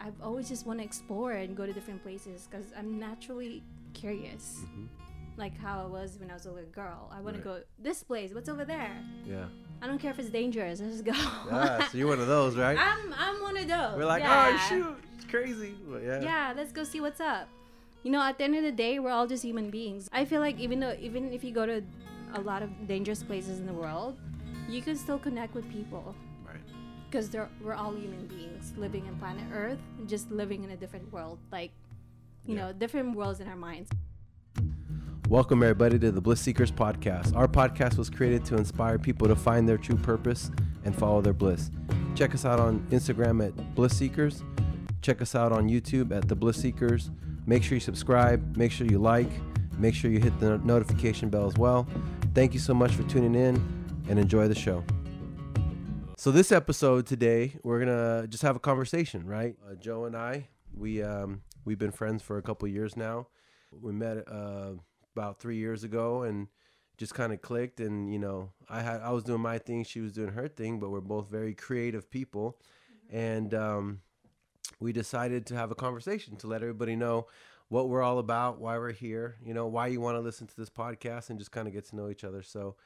I've always just want to explore and go to different places because I'm naturally curious. Mhm. Like how I was when I was a little girl. I want Right. to go this place. What's over there? Yeah. I don't care if it's dangerous. Let's go. Ah, so you're one of those, right? I'm I'm one of those. We're like, yeah. oh shoot, it's crazy. But yeah. Yeah, let's go see what's up. You know, at the end of the day, we're all just human beings. I feel like even though even if you go to a lot of dangerous places in the world, you can still connect with people. Because we're all human beings living in planet Earth, just living in a different world, like you Yeah. know, different worlds in our minds. Welcome everybody to the Bliss Seekers podcast. Our podcast was created to inspire people to find their true purpose and follow their bliss. Check us out on Instagram at Bliss Seekers. Check us out on YouTube at the Bliss Seekers. Make sure you subscribe. Make sure you like. Make sure you hit the notification bell as well. Thank you so much for tuning in and enjoy the show. So this episode today, we're gonna just have a conversation, right? Uh, Jho and I, we um, we've been friends for a couple years now. We met uh, about three years ago and just kind of clicked. And you know, I had I was doing my thing, she was doing her thing, but we're both very creative people, and um, we decided to have a conversation to let everybody know what we're all about, why we're here, you know, why you want to listen to this podcast, and just kind of get to know each other. So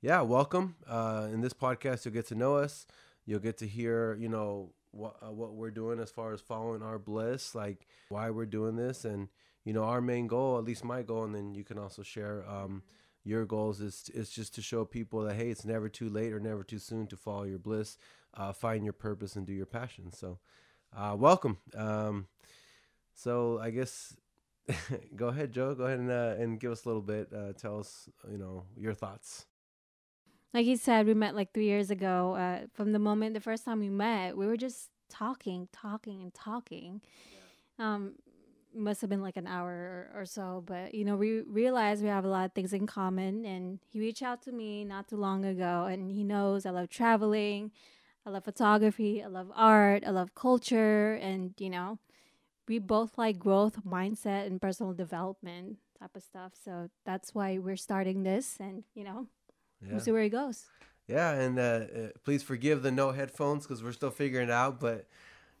yeah, welcome. Uh, in this podcast, you'll get to know us. You'll get to hear, you know, what uh, what we're doing as far as following our bliss, like why we're doing this, and you know, our main goal, at least my goal, and then you can also share um, your goals. Is is just to show people that hey, it's never too late or never too soon to follow your bliss, uh, find your purpose, and do your passion. So, uh, welcome. Um, so I guess. go ahead, Jho. Go ahead and uh, and give us a little bit. Uh, tell us, you know, your thoughts. Like you said, we met like three years ago. Uh, from the moment the first time we met, we were just talking, talking, and talking. Um, must have been like an hour or, or so, but you know, we realized we have a lot of things in common. And he reached out to me not too long ago, and he knows I love traveling, I love photography, I love art, I love culture, and you know, we both like growth mindset and personal development type of stuff. So that's why we're starting this, and you know, Yeah. we'll see where he goes. Yeah, and uh, uh, please forgive the no headphones because we're still figuring it out. But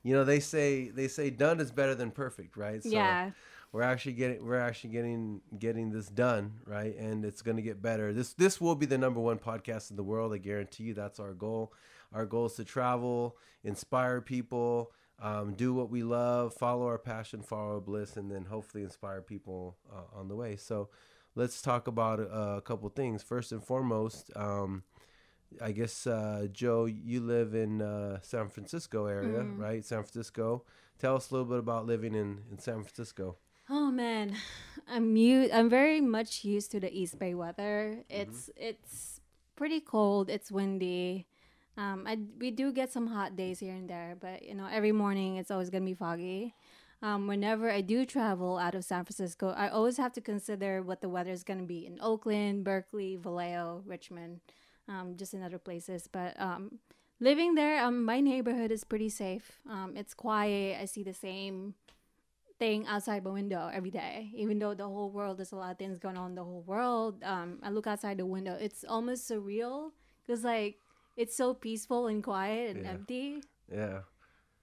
you know, they say they say done is better than perfect, right? So yeah. we're actually getting we're actually getting getting this done, right? And it's gonna get better. This this will be the number one podcast in the world. I guarantee you. That's our goal. Our goal is to travel, inspire people, um, do what we love, follow our passion, follow our bliss, and then hopefully inspire people uh, on the way. So let's talk about uh, a couple things. First and foremost. Um, I guess uh, Jho, you live in uh, San Francisco area, Mhm. right? San Francisco. Tell us a little bit about living in, in San Francisco. Oh man, I'm u- I'm very much used to the East Bay weather. It's it's pretty cold. It's windy. Um, I we do get some hot days here and there, but you know every morning it's always gonna be foggy. Um, whenever I do travel out of San Francisco, I always have to consider what the weather is gonna be in Oakland, Berkeley, Vallejo, Richmond, um, just in other places. But um, living there, um, my neighborhood is pretty safe. Um, it's quiet. I see the same thing outside my window every day. Even though the whole world, there's a lot of things going on in the whole world. Um, I look outside the window. It's almost surreal because like it's so peaceful and quiet and Yeah. empty, Yeah.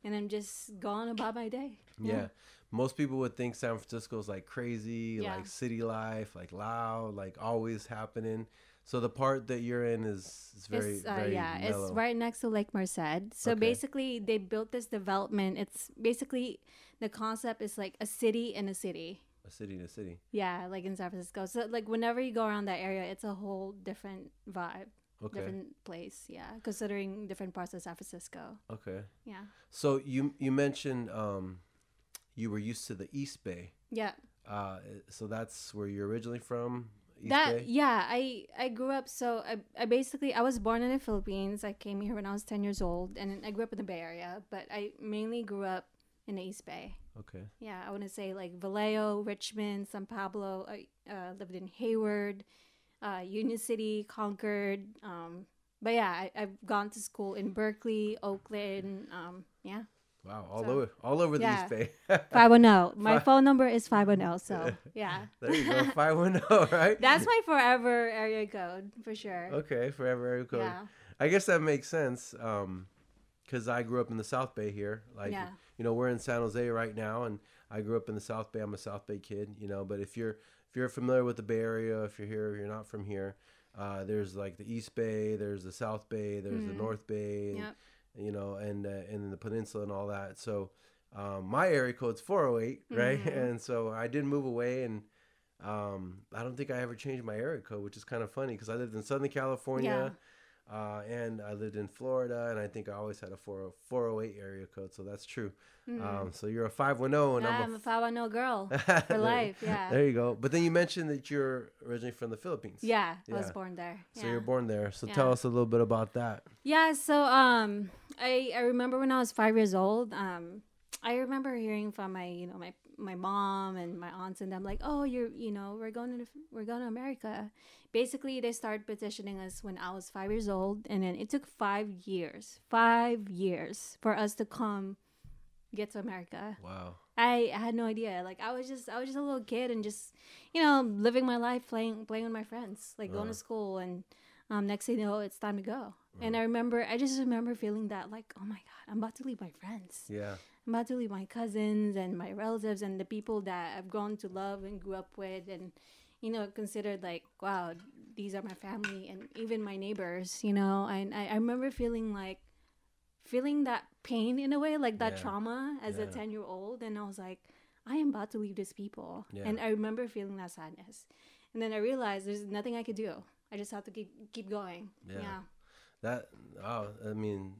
And I'm just gone about my day. Yeah. Most people would think San Francisco is like crazy, Yeah. like city life, like loud, like always happening. So the part that you're in is, is very, it's, uh, very yeah, mellow. it's right next to Lake Merced. So Okay. basically, they built this development. It's basically the concept is like a city in a city. A city in a city. Yeah, like in San Francisco. So like whenever you go around that area, it's a whole different vibe, Okay. different place. Yeah, considering different parts of San Francisco. Okay. Yeah, So you you mentioned um, you were used to the East Bay. yeah. Uh, so that's where you're originally from. East that Bay. yeah, I I grew up. So I I basically I was born in the Philippines. I came here when I was ten years old, and I grew up in the Bay Area. But I mainly grew up in the East Bay. Okay. Yeah, I want to say like Vallejo, Richmond, San Pablo. I uh, lived in Hayward, uh, Union City, Concord. Um, but yeah, I, I've gone to school in Berkeley, Oakland. Um, yeah, Wow. All So- over all over the yeah. East Bay. five one zero. My Fi- phone number is five one zero. So yeah, there you go. Five one zero. Right. that's my forever area code for sure. okay. Forever area code. Yeah, I guess that makes sense. Um, because I grew up in the South Bay here. Like Yeah. you know we're in San Jose right now, and I grew up in the South Bay. I'm a South Bay kid, you know. But if you're if you're familiar with the Bay Area, if you're here, if you're not from here, uh, there's like the East Bay, there's the South Bay, there's the North Bay, and, Yep. you know, and uh, and the peninsula and all that. So um, my area code's 408, right? Mhm. And so I did move away, and um, I don't think I ever changed my area code, which is kind of funny because I lived in Southern California. Uh, and I lived in Florida, and I think I always had a 40, 408 area code, so that's true. Mm. Um, so you're a 510, and I'm I'm a 510 girl for life. Yeah. There you go. But then you mentioned that you're originally from the Philippines. Yeah, I was born there. So you're born there. So Yeah. tell us a little bit about that. Yeah, so um I I remember when I was 5 years old, um I remember hearing from my, you know, my my mom and my aunts and them like, "Oh, you're, you know, we're going to we're going to America." Basically, they started petitioning us when I was 5 years old, and then it took 5 years. 5 years for us to come get to America. Wow. I, I had no idea. Like I was just I was just a little kid and just you know living my life playing playing with my friends, like going Uh. to school and um, next thing you know it's time to go. And I remember I just remember feeling that like oh my god I'm about to leave my friends. Yeah. About to leave my cousins and my relatives and the people that I've grown to love and grew up with and you know considered like wow these are my family and even my neighbors you know? And I, I remember feeling like feeling that pain in a way like that Yeah. trauma as a 10 year old and I was like I am about to leave these people. Yeah. and I remember feeling that sadness. And then I realized there's nothing I could do. I just have to keep keep going. Yeah. yeah. That oh, I mean,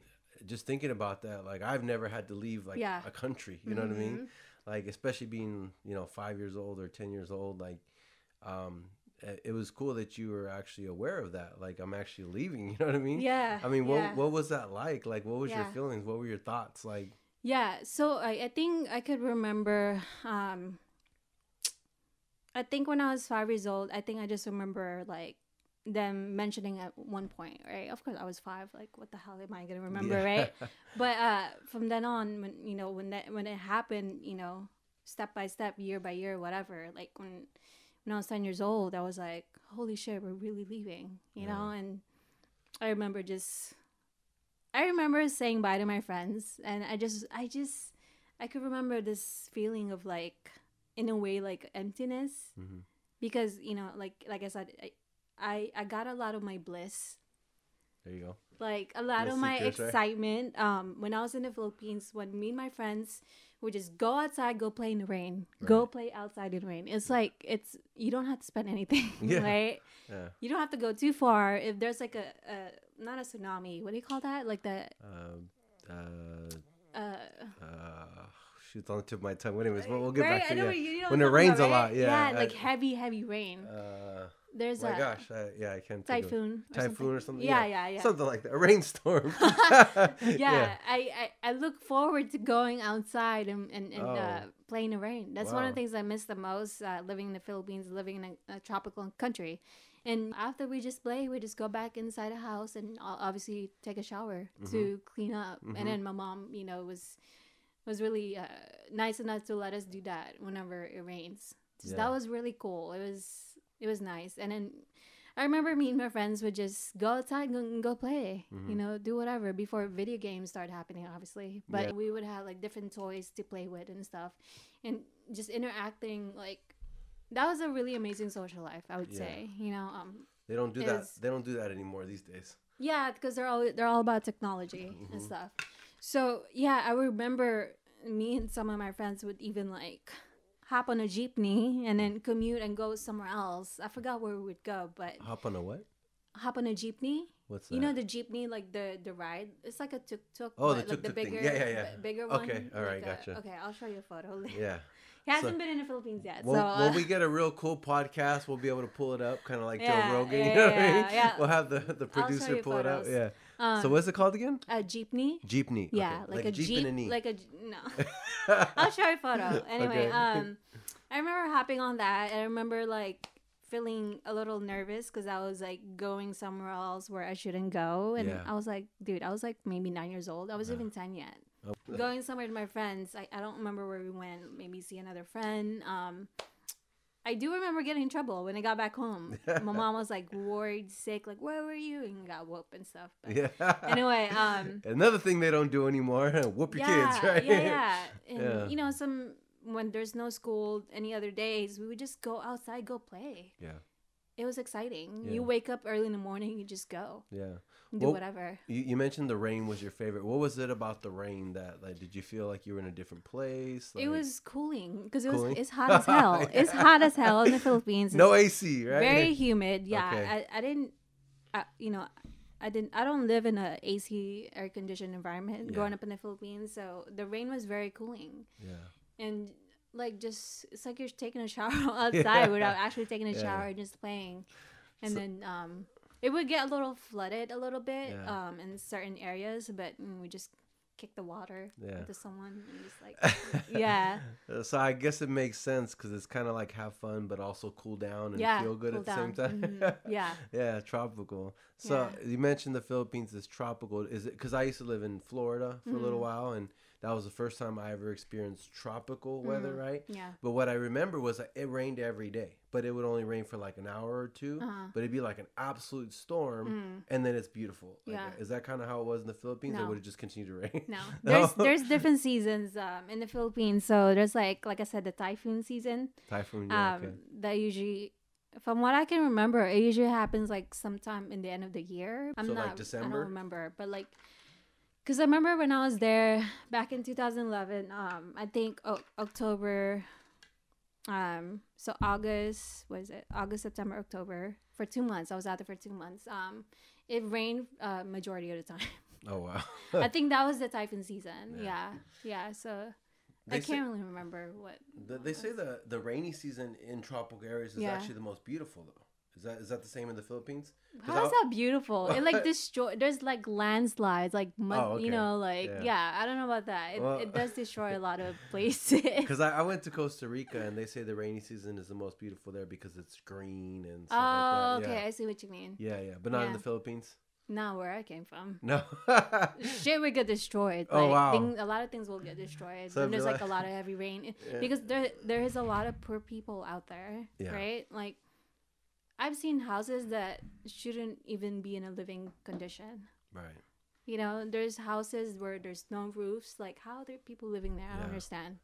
just thinking about that, like I've never had to leave like Yeah. a country. You know what I mean? Mhm. Like especially being you know five years old or ten years old, like um, it was cool that you were actually aware of that. Like I'm actually leaving. You know what I mean? yeah I mean, what yeah. what was that like? Like, what was your feelings? What were your thoughts? Like, Yeah, so I, I think I could remember. Um, I think when I was five years old, I think I just remember like them mentioning at one point, right? Of course, I was five. Like, what the hell am I gonna remember, Yeah. right? But uh, from then on, when you know when that when it happened, you know, step by step, year by year, whatever. Like when when I was ten years old, I was like, holy shit, we're really leaving, you know. And I remember just I remember saying bye to my friends, and I just, I just, I could remember this feeling of like, in a way, like emptiness, Mhm. because you know, like, like I said, I, I, I got a lot of my bliss, there you go. like a lot Bliss of my seekers, right? excitement. Um, when I was in the Philippines, when me and my friends would just go outside, go play in the rain, go play outside in the rain. It's like it's you don't have to spend anything, Yeah. right? Yeah. You don't have to go too far. If there's like a, a not a tsunami, what do you call that? Like the Um, uh, uh uh, shoot, it's on the tip of my tongue. Anyways, we'll, we'll get right? back to yeah. you, know When it I'm talking rains a lot, right? yeah, Yeah, like I- heavy, heavy rain. Uh, There's my a gosh, I, yeah, I can't think of typhoon. or typhoon or something. Yeah, yeah, yeah. something like that. A rainstorm. yeah, I, I I look forward to going outside and and, and uh, Oh. playing in the rain. That's one of the things I miss the most. Uh, living in the Philippines, living in a, a tropical country, and after we just play, we just go back inside the house and obviously take a shower to clean up. Mhm. And then my mom, you know, was was really uh, nice enough to let us do that whenever it rains. So Yeah. that was really cool. It was it was nice. And then I remember me and my friends would just go outside and go, play, you Mhm. know, do whatever before video games started happening, obviously. But Yeah. we would have like different toys to play with and stuff, and just interacting. Like that was a really amazing social life, I would Yeah. say. You know, um, they don't do that. Is- They don't do that anymore these days. yeah, because they're all they're all about technology and Mhm. stuff. So yeah, I remember me and some of my friends would even like hop on a jeepney and then commute and go somewhere else. I forgot where we would go, but Hop on a what? hop on a jeepney. What's that? You know the jeepney, like the the ride. It's like a tuk tuk. Oh, the but, like the tuk-tuk thing. bigger, Yeah, yeah, yeah. bigger one. Okay, all right, like a- gotcha. Okay, I'll show you a photo. later. yeah. he hasn't So- been in the Philippines yet, When, so uh, when we get a real cool podcast, we'll be able to pull it up, kind of like Yeah, Joe Rogan. yeah, you know what I mean? yeah. We'll have the the producer pull it up. Yeah. Um, so what's it called again? a jeepney? Jeepney. Yeah, Okay, like, a jeep, jeep, and a knee. like a no. I'll show you a photo. Anyway, Okay. um, I remember hopping on that. and I remember like feeling a little nervous because I was like going somewhere else where I shouldn't go, and Yeah. I was like, dude, I was like maybe nine years old. I wasn't Yeah. even ten yet. Oh, Going somewhere to my friends. I, I don't remember where we went. Maybe see another friend. Um, I do remember getting in trouble when I got back home. My mom was like worried, sick, like where were you, and got whooped and stuff. But Yeah. anyway, um, Another thing they don't do anymore: whoop your yeah, kids, right? yeah, yeah, and Yeah. you know some when there's no school any other days, we would just go outside, go play. Yeah. It was exciting. Yeah. You wake up early in the morning, you just go Yeah. Do Well, whatever. You, you mentioned the rain was your favorite. What was it about the rain that like did you feel like you were in a different place? it was cooling because it was Cooling? it's hot as hell. It's hot as hell in the Philippines. no AC, right? very humid. Yeah, Okay. I, I didn't, I, you know, I didn't. I don't live in a AC air conditioned environment Yeah. growing up in the Philippines, so the rain was very cooling yeah. and like just it's like you're taking a shower outside without actually taking a Yeah. shower and just playing, and So- then um. It would get a little flooded a little bit Yeah. um, in certain areas, but mm, we just kick the water Yeah. into someone and just like yeah. Uh, So I guess it makes sense because it's kind of like have fun, but also cool down and yeah, feel good cool at the same down. time. Mhm. Yeah. yeah, tropical. So Yeah. you mentioned the Philippines is tropical. Is it because I used to live in Florida for a little Mhm. while, and that was the first time I ever experienced tropical weather, Mhm. right? Yeah. But what I remember was it rained every day, but it would only rain for like an hour or 2 Uh-huh. But it'd be like an absolute storm, Mm. and then it's beautiful. Like, Yeah. is that kind of how it was in the Philippines, or would it just continue to rain? No, No? there's there's different seasons um, in the Philippines. So there's like like I said, the typhoon season. Typhoon. Yeah. Um, okay. that usually, from what I can remember, it usually happens like sometime in the end of the year. I'm So, like, not. I don't remember, but like, because I remember when I was there back in 2011. Um, I think o- October. Um, so August was it August, September, October for two months. I was out there for two months. Um, it rained uh, majority of the time. Oh wow. I think that was the typhoon season. Yeah. Yeah, yeah. So They I can't really remember what. The, they say the the rainy season in tropical areas is Yeah. actually the most beautiful though. Is that is that the same in the Philippines? How's that beautiful? It like destroy. There's like landslides, like mud. Oh, okay. You know, like Yeah. yeah. I don't know about that. It, Well- it does destroy a lot of places. Because I, I went to Costa Rica and they say the rainy season is the most beautiful there because it's green and stuff oh, like that. Oh, okay. Yeah. I see what you mean. yeah, yeah, but not in the Philippines. Not where I came from. No. Shit would get destroyed. Oh, like, wow. thing- a lot of things will get destroyed. So when there's like, like- a lot of heavy rain Yeah. because there there is a lot of poor people out there, Yeah. right? Like I've seen houses that shouldn't even be in a living condition. right. You know, there's houses where there's no roofs. Like, how are there people living there? I Yeah. don't understand.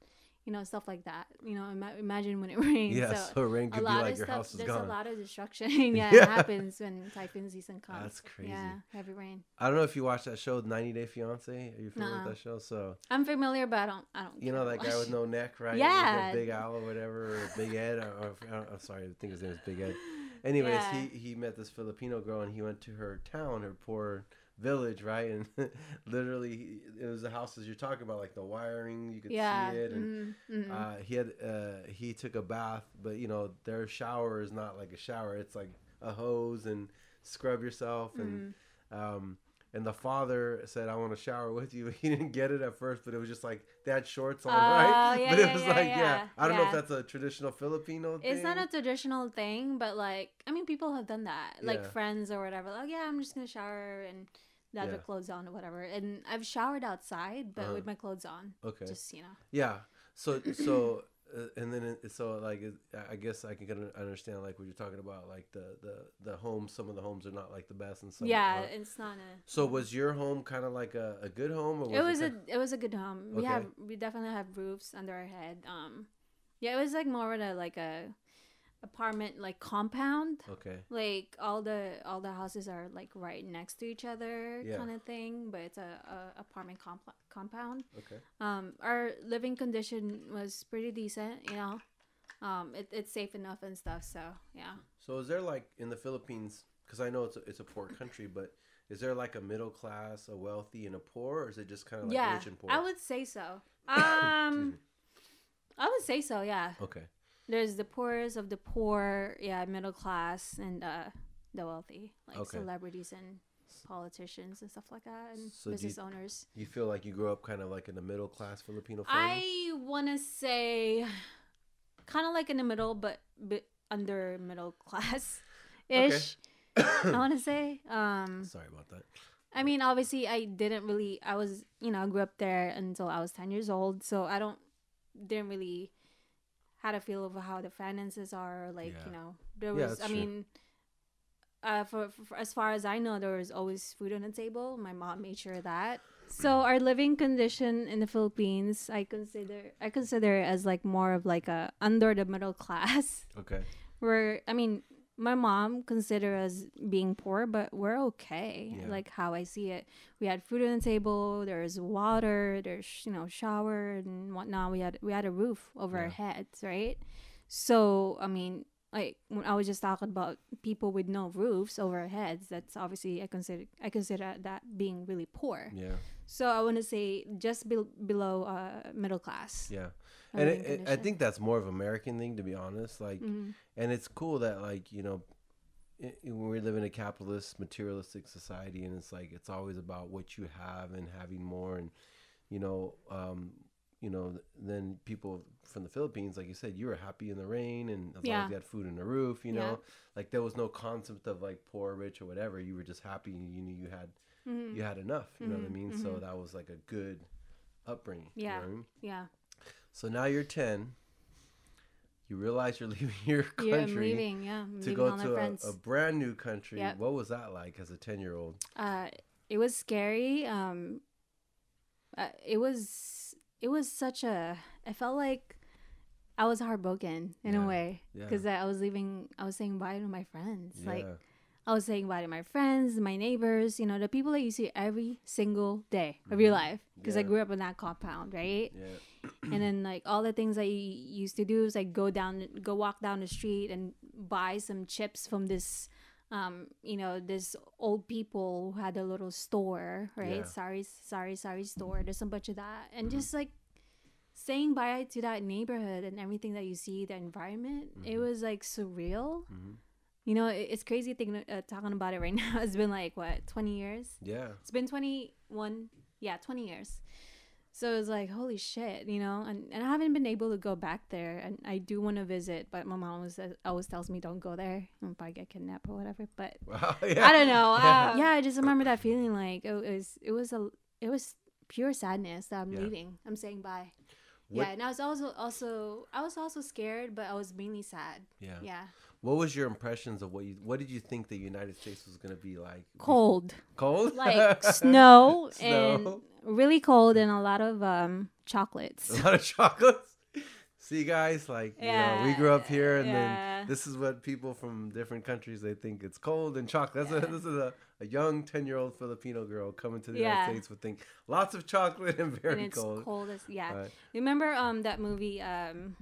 You know, stuff like that. You know, ima- imagine when it rains. Yeah, so, so rain a could be lot like of your stuff. house is There's gone. a lot of destruction. yeah, Yeah. it happens when typhoon season comes. That's crazy. Yeah, heavy rain. I don't know if you watched that show, 90 Day Fiance. Are you familiar Nuh-uh. with that show? So I'm familiar, but I don't. I don't. you know that guy with no neck, right? Yeah. Big Al or whatever, or Big Ed. Or, or, I'm sorry, I think his name is Big Ed. Anyways, Yeah. he he met this Filipino girl and he went to her town, her poor village, right? And literally, it was the houses you're talking about, like the wiring, you could Yeah. see it, and mhm, mhm. uh, he had uh, he took a bath, but you know their shower is not like a shower; it's like a hose and scrub yourself and. Mhm. Um, and the father said, "I want to shower with you." He didn't get it at first, but it was just like they had shorts on, Oh, right? yeah, but it yeah, was yeah, like, yeah. I don't know if that's a traditional Filipino thing. It's not a traditional thing, but like I mean, people have done that, like friends or whatever. Like, yeah, I'm just gonna shower and have Yeah. the clothes on or whatever. And I've showered outside, but Uh-huh. with my clothes on, okay. just you know. Yeah. So so uh, and then it, so like it, I guess I can kind of understand like what you're talking about, like the the the homes. Some of the homes are not like the best, and some. yeah, are. it's not a. So was your home kind of like a, a good home, or was it was it a it was a good home. We have we definitely have roofs under our head. Um, yeah, it was like more of a like a apartment like compound. okay? Like all the all the houses are like right next to each other, Yeah. kind of thing. But it's a, a apartment comp- compound. Okay. Um, our living condition was pretty decent. You know, um, it, it's safe enough and stuff. So yeah. So is there like in the Philippines? Because I know it's a, it's a poor country, but is there like a middle class, a wealthy, and a poor, or is it just kind of like yeah, rich and poor? I would say so. Um. I would say so. Yeah. Okay. There's the poorest of the poor, yeah, middle class, and uh, the wealthy, like Okay. celebrities and politicians and stuff like that, and So business you- owners. You feel like you grew up kind of like in a middle class Filipino family? I want to say, kind of like in the middle, but bit under middle class, ish. I want to say. Um, Sorry about that. I mean, obviously, I didn't really. I was, you know, I grew up there until I was ten years old, so I don't didn't really had a feel of how the finances are. Like Yeah. you know, there was. that's I true. mean. Uh, for, for as far as I know, there was always food on the table. My mom made sure of that. So our living condition in the Philippines, I consider I consider it as like more of like a under the middle class. Okay. We're I mean, my mom consider us being poor, but we're okay. Yeah. Like how I see it, we had food on the table. There's water. There's you know shower and whatnot. We had we had a roof over our heads, right? So I mean, like when I was just talking about people with no roofs over our heads. That's obviously I consider I consider that being really poor. Yeah. So I want to say just be- below uh, middle class. Yeah. And it, it, I think that's more of American thing, to be honest. Like, Mhm. and it's cool that like you know i i- we live in a capitalist materialistic society and it's like it's always about what you have and having more and you know um you know then people from the philippines like you said you were happy in the rain and as long as you had food in the roof you Yeah. know like there was no concept of like poor rich or whatever you were just happy and you knew you had Mhm. you had enough you know what i Mhm, mean so mhm. that was like a good upbringing you know Yeah. I mean? Yeah. So now you're 10 you realize you're leaving your country Yeah, I'm leaving. Yeah, I'm to go to a, a brand new country. Yep. What was that like as a 10 year old? uh, it was scary. Um, uh, it was it was such a. I felt like I was heartbroken in Yeah, a way yeah. because I was leaving. I was saying bye to my friends. Like. I was saying bye to my friends, my neighbors. You know, the people that you see every single day of your life. Because I Mm-hmm. Grew up in that compound, right? Yeah. And then like all the things I used to do is like go down, go walk down the street and buy some chips from this, um, you know, this old people who had a little store, right? Yeah. Sorry, sorry, sorry store. There's a bunch of that, and just like saying bye to that neighborhood and everything that you see, the environment. It was like surreal. Mhm. You know, it's crazy thinking, uh, talking about it right now. It's been like what, 20 years? Yeah. It's been 21, yeah, 20 years. So it's like, holy shit, you know? And, and I haven't been able to go back there. And I do want to visit, but my mom always, always tells me, don't go there. I'll probably get kidnapped or whatever. But Wow. Yeah. I don't know. Yeah. Uh, yeah, I just remember that feeling like it was, it was a, it was pure sadness that I'm Yeah. leaving. I'm saying bye. What- Yeah, and I was also also I was also scared, but I was mainly sad. Yeah. Yeah, What was your impressions of what you, what did you think the United States was going to be like? cold, Cold? like snow, Snow. and really cold, and a lot of um chocolates. a lot of chocolates. See, guys, like you know, we grew up here, and yeah. then this is what people from different countries they think it's cold and chocolate. That's a, this is a, a young ten year old Filipino girl coming to the Yeah. United States would think lots of chocolate and very and it's cold. cold, as yeah. Right. Remember um that movie um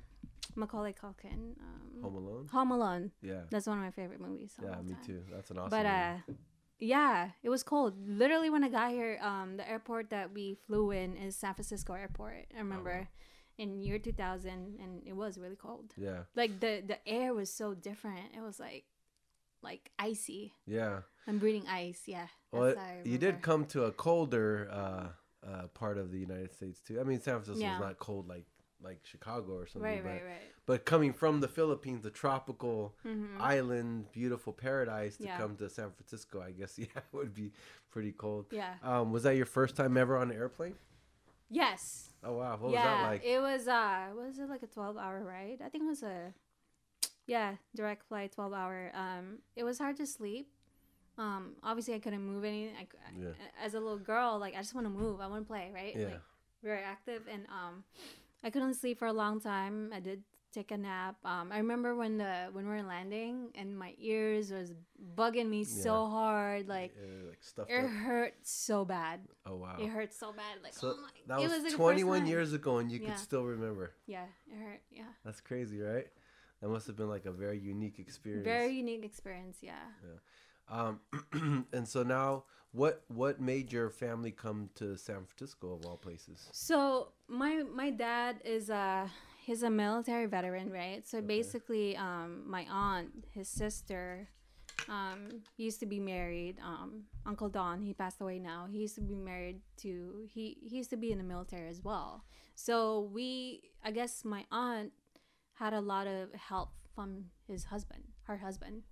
Macaulay Culkin um Home Alone. Home Alone. Yeah, That's one of my favorite movies. yeah, me time. too. That's an awesome. But movie. uh, yeah, it was cold. Literally, when I got here, um, the airport that we flew in is San Francisco Airport. I remember in year 2000, and it was really cold. yeah, Like the the air was so different. It was like like icy. yeah. I'm breathing ice. Yeah. Well, it- you did come to a colder uh, uh, part of the United States too. I mean, San Francisco Yeah. is not cold like like Chicago or something, Right, but right, right. but coming from the Philippines, a tropical Mhm. island, beautiful paradise, to Yeah. come to San Francisco, I guess yeah, it would be pretty cold. Yeah. Um, was that your first time ever on an airplane? Yes. Oh wow, what yeah. was that like? It was uh was it like a 12 hour ride? I think it was a yeah, direct flight 12 hour. Um it was hard to sleep. Um obviously I couldn't move any I, Yeah. as a little girl like I just want to move. I want to play, right? Yeah. Like very active and um I couldn't sleep for a long time. I did take a nap. Um I remember when the when we were landing and my ears was bugging me so hard like Uh, like it up. hurt so bad. Oh wow. It hurt so bad. Like So oh my that it was, like 21 years ago, and you Yeah. could still remember. Yeah, it hurt. Yeah. That's crazy, right? That must have been like a very unique experience. Very unique experience, yeah. yeah. Um, and so now, what what made your family come to San Francisco of all places? So my my dad is a he's a military veteran, right? So basically, um, my aunt, his sister, um, used to be married. Um, Uncle Don, he passed away now. He used to be married to he he used to be in the military as well. So we, I guess, my aunt had a lot of help from his husband, her husband.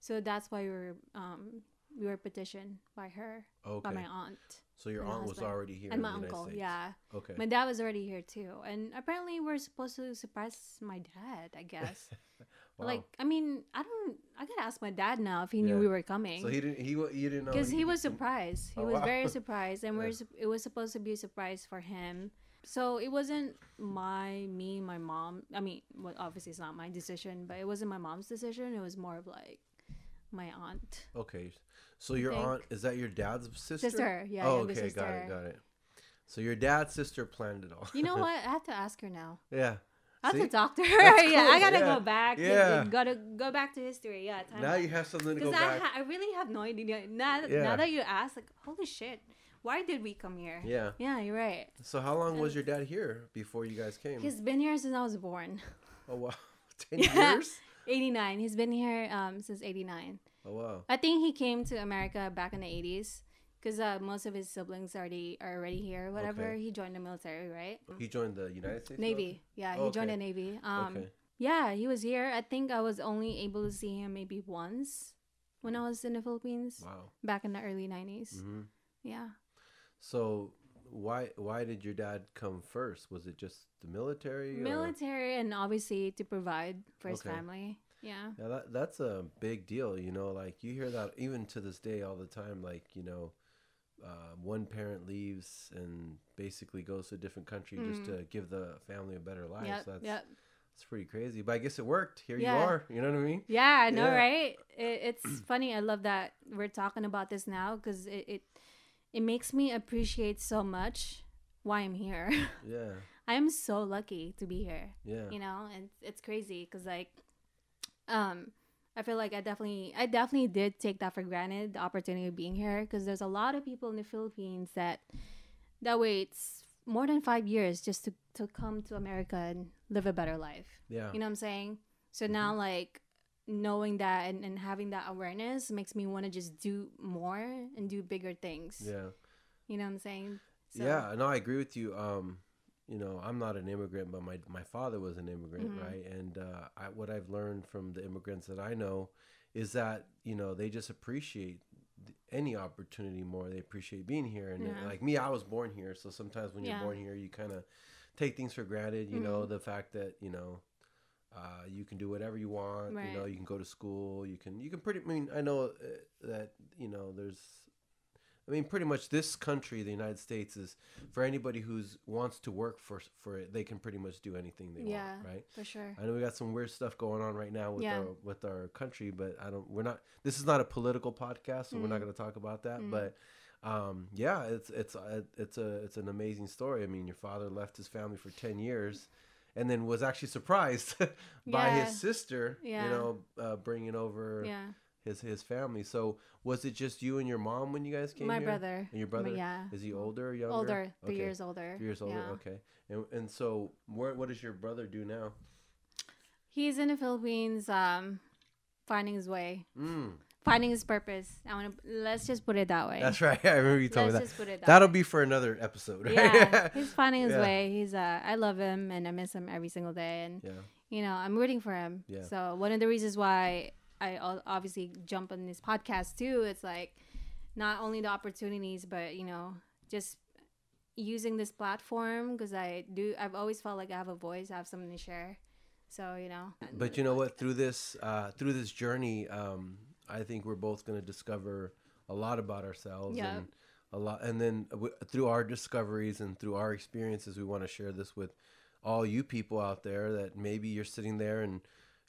So that's why we were um, we were petitioned by her, by my aunt. So your aunt was already here. and my uncle. States. Yeah, Okay. my dad was already here too, and apparently we're supposed to surprise my dad. I guess. Wow. Like, I mean, I don't. I gotta ask my dad now if he knew Yeah. we were coming. So he didn't. He you didn't know. because he was surprised. He Oh, was wow. very surprised, and Yeah. we're it was supposed to be a surprise for him. So it wasn't my me, my mom. I mean, well, obviously it's not my decision, but it wasn't my mom's decision. It was more of like my aunt, Okay. So your think. aunt is that your dad's sister? sister. Yeah, oh, okay. sister. Got it. Got it. So your dad's sister planned it all. You know what? I have to ask her now. yeah. I have to talk to her. That's yeah, I gotta yeah. go back. Yeah. gotta go back to history. Yeah, time Now you have something to go I, back. ha- I really have no idea. Now, Yeah. now that you ask, like, holy shit, why did we come here? yeah. Yeah, you're right. So how long was um, your dad here before you guys came? He's been here since I was born. oh wow. Ten Yeah. years. 89. He's been here um, since 89. Oh wow. I think he came to America back in the 80s because uh, most of his siblings already are already here. Whatever. Okay. He joined the military, right? He joined the United States Navy. Yeah, he Oh, joined okay. the Navy. Um, okay. Yeah, he was here. I think I was only able to see him maybe once when I was in the Philippines Wow. back in the early 90s. hmm Yeah. So why why did your dad come first? Was it just the military? or- Military and obviously to provide for his Okay. family. Yeah. Yeah, that that's a big deal. You know, like you hear that even to this day all the time. Like you know, uh, one parent leaves and basically goes to a different country just Mm. to give the family a better life. Yep. So that's Yep. that's pretty crazy. But I guess it worked. Here Yeah. you are. You know what I mean? Yeah, I know, Yeah. right? It, it's funny. I love that we're talking about this now because it, it it makes me appreciate so much why I'm here. Yeah. I am so lucky to be here. Yeah. You know, and it's crazy because like, um, I feel like I definitely, I definitely did take that for granted, the opportunity of being here, because there's a lot of people in the Philippines that that waits more than five years just to to come to America and live a better life. Yeah. You know what I'm saying? So Mm-hmm. now, like, knowing that and, and having that awareness makes me want to just do more and do bigger things. Yeah. You know what I'm saying? So- Yeah, no, I agree with you. Um, you know, I'm not an immigrant, but my my father was an immigrant, Mhm. right? And uh, I, what I've learned from the immigrants that I know is that you know they just appreciate any opportunity more. They appreciate being here, and Yeah. like me, I was born here, so sometimes when Yeah. you're born here, you kind of take things for granted. You know, Mhm. the fact that you know. Uh, you can do whatever you want. You know, you can go to school. You can. You can pretty. I mean, I know uh, that you know. There's I mean, pretty much this country, the United States, is for anybody who's wants to work for for it. They can pretty much do anything they Yeah. want, right? For sure. I know we got some weird stuff going on right now with Yeah. our with our country, but I don't. We're not. This is not a political podcast, so we're not Mhm. going to talk about that. Mhm. But um, yeah, it's it's a, it's a it's an amazing story. I mean, your father left his family for ten years, and then was actually surprised by Yeah. his sister. Yeah. You know, uh, bringing over Yeah. his his family. So was it just you and your mom when you guys came My here? brother. And your brother? Yeah. Is he older or younger? Older. Three Okay. years older. Three years older. Okay. And and so where what does your brother do now? He's in the Philippines, um, finding his way, Mm, finding his purpose. I want to. Let's just put it that way. that's right. I remember you told Let's me that. just put it that That'll way. be for another episode. Right? yeah, he's finding his Yeah. way. He's uh, I love him and I miss him every single day, and yeah. you know I'm rooting for him. Yeah. So one of the reasons why I obviously jump on this podcast too, it's like not only the opportunities, but you know just using this platform because I do. I've always felt like I have a voice, I have something to share. So you know. But you know what? Through this uh, through this journey, um, I think we're both going to discover a lot about ourselves Yeah. and a lot. And then w- through our discoveries and through our experiences, we want to share this with all you people out there that maybe you're sitting there in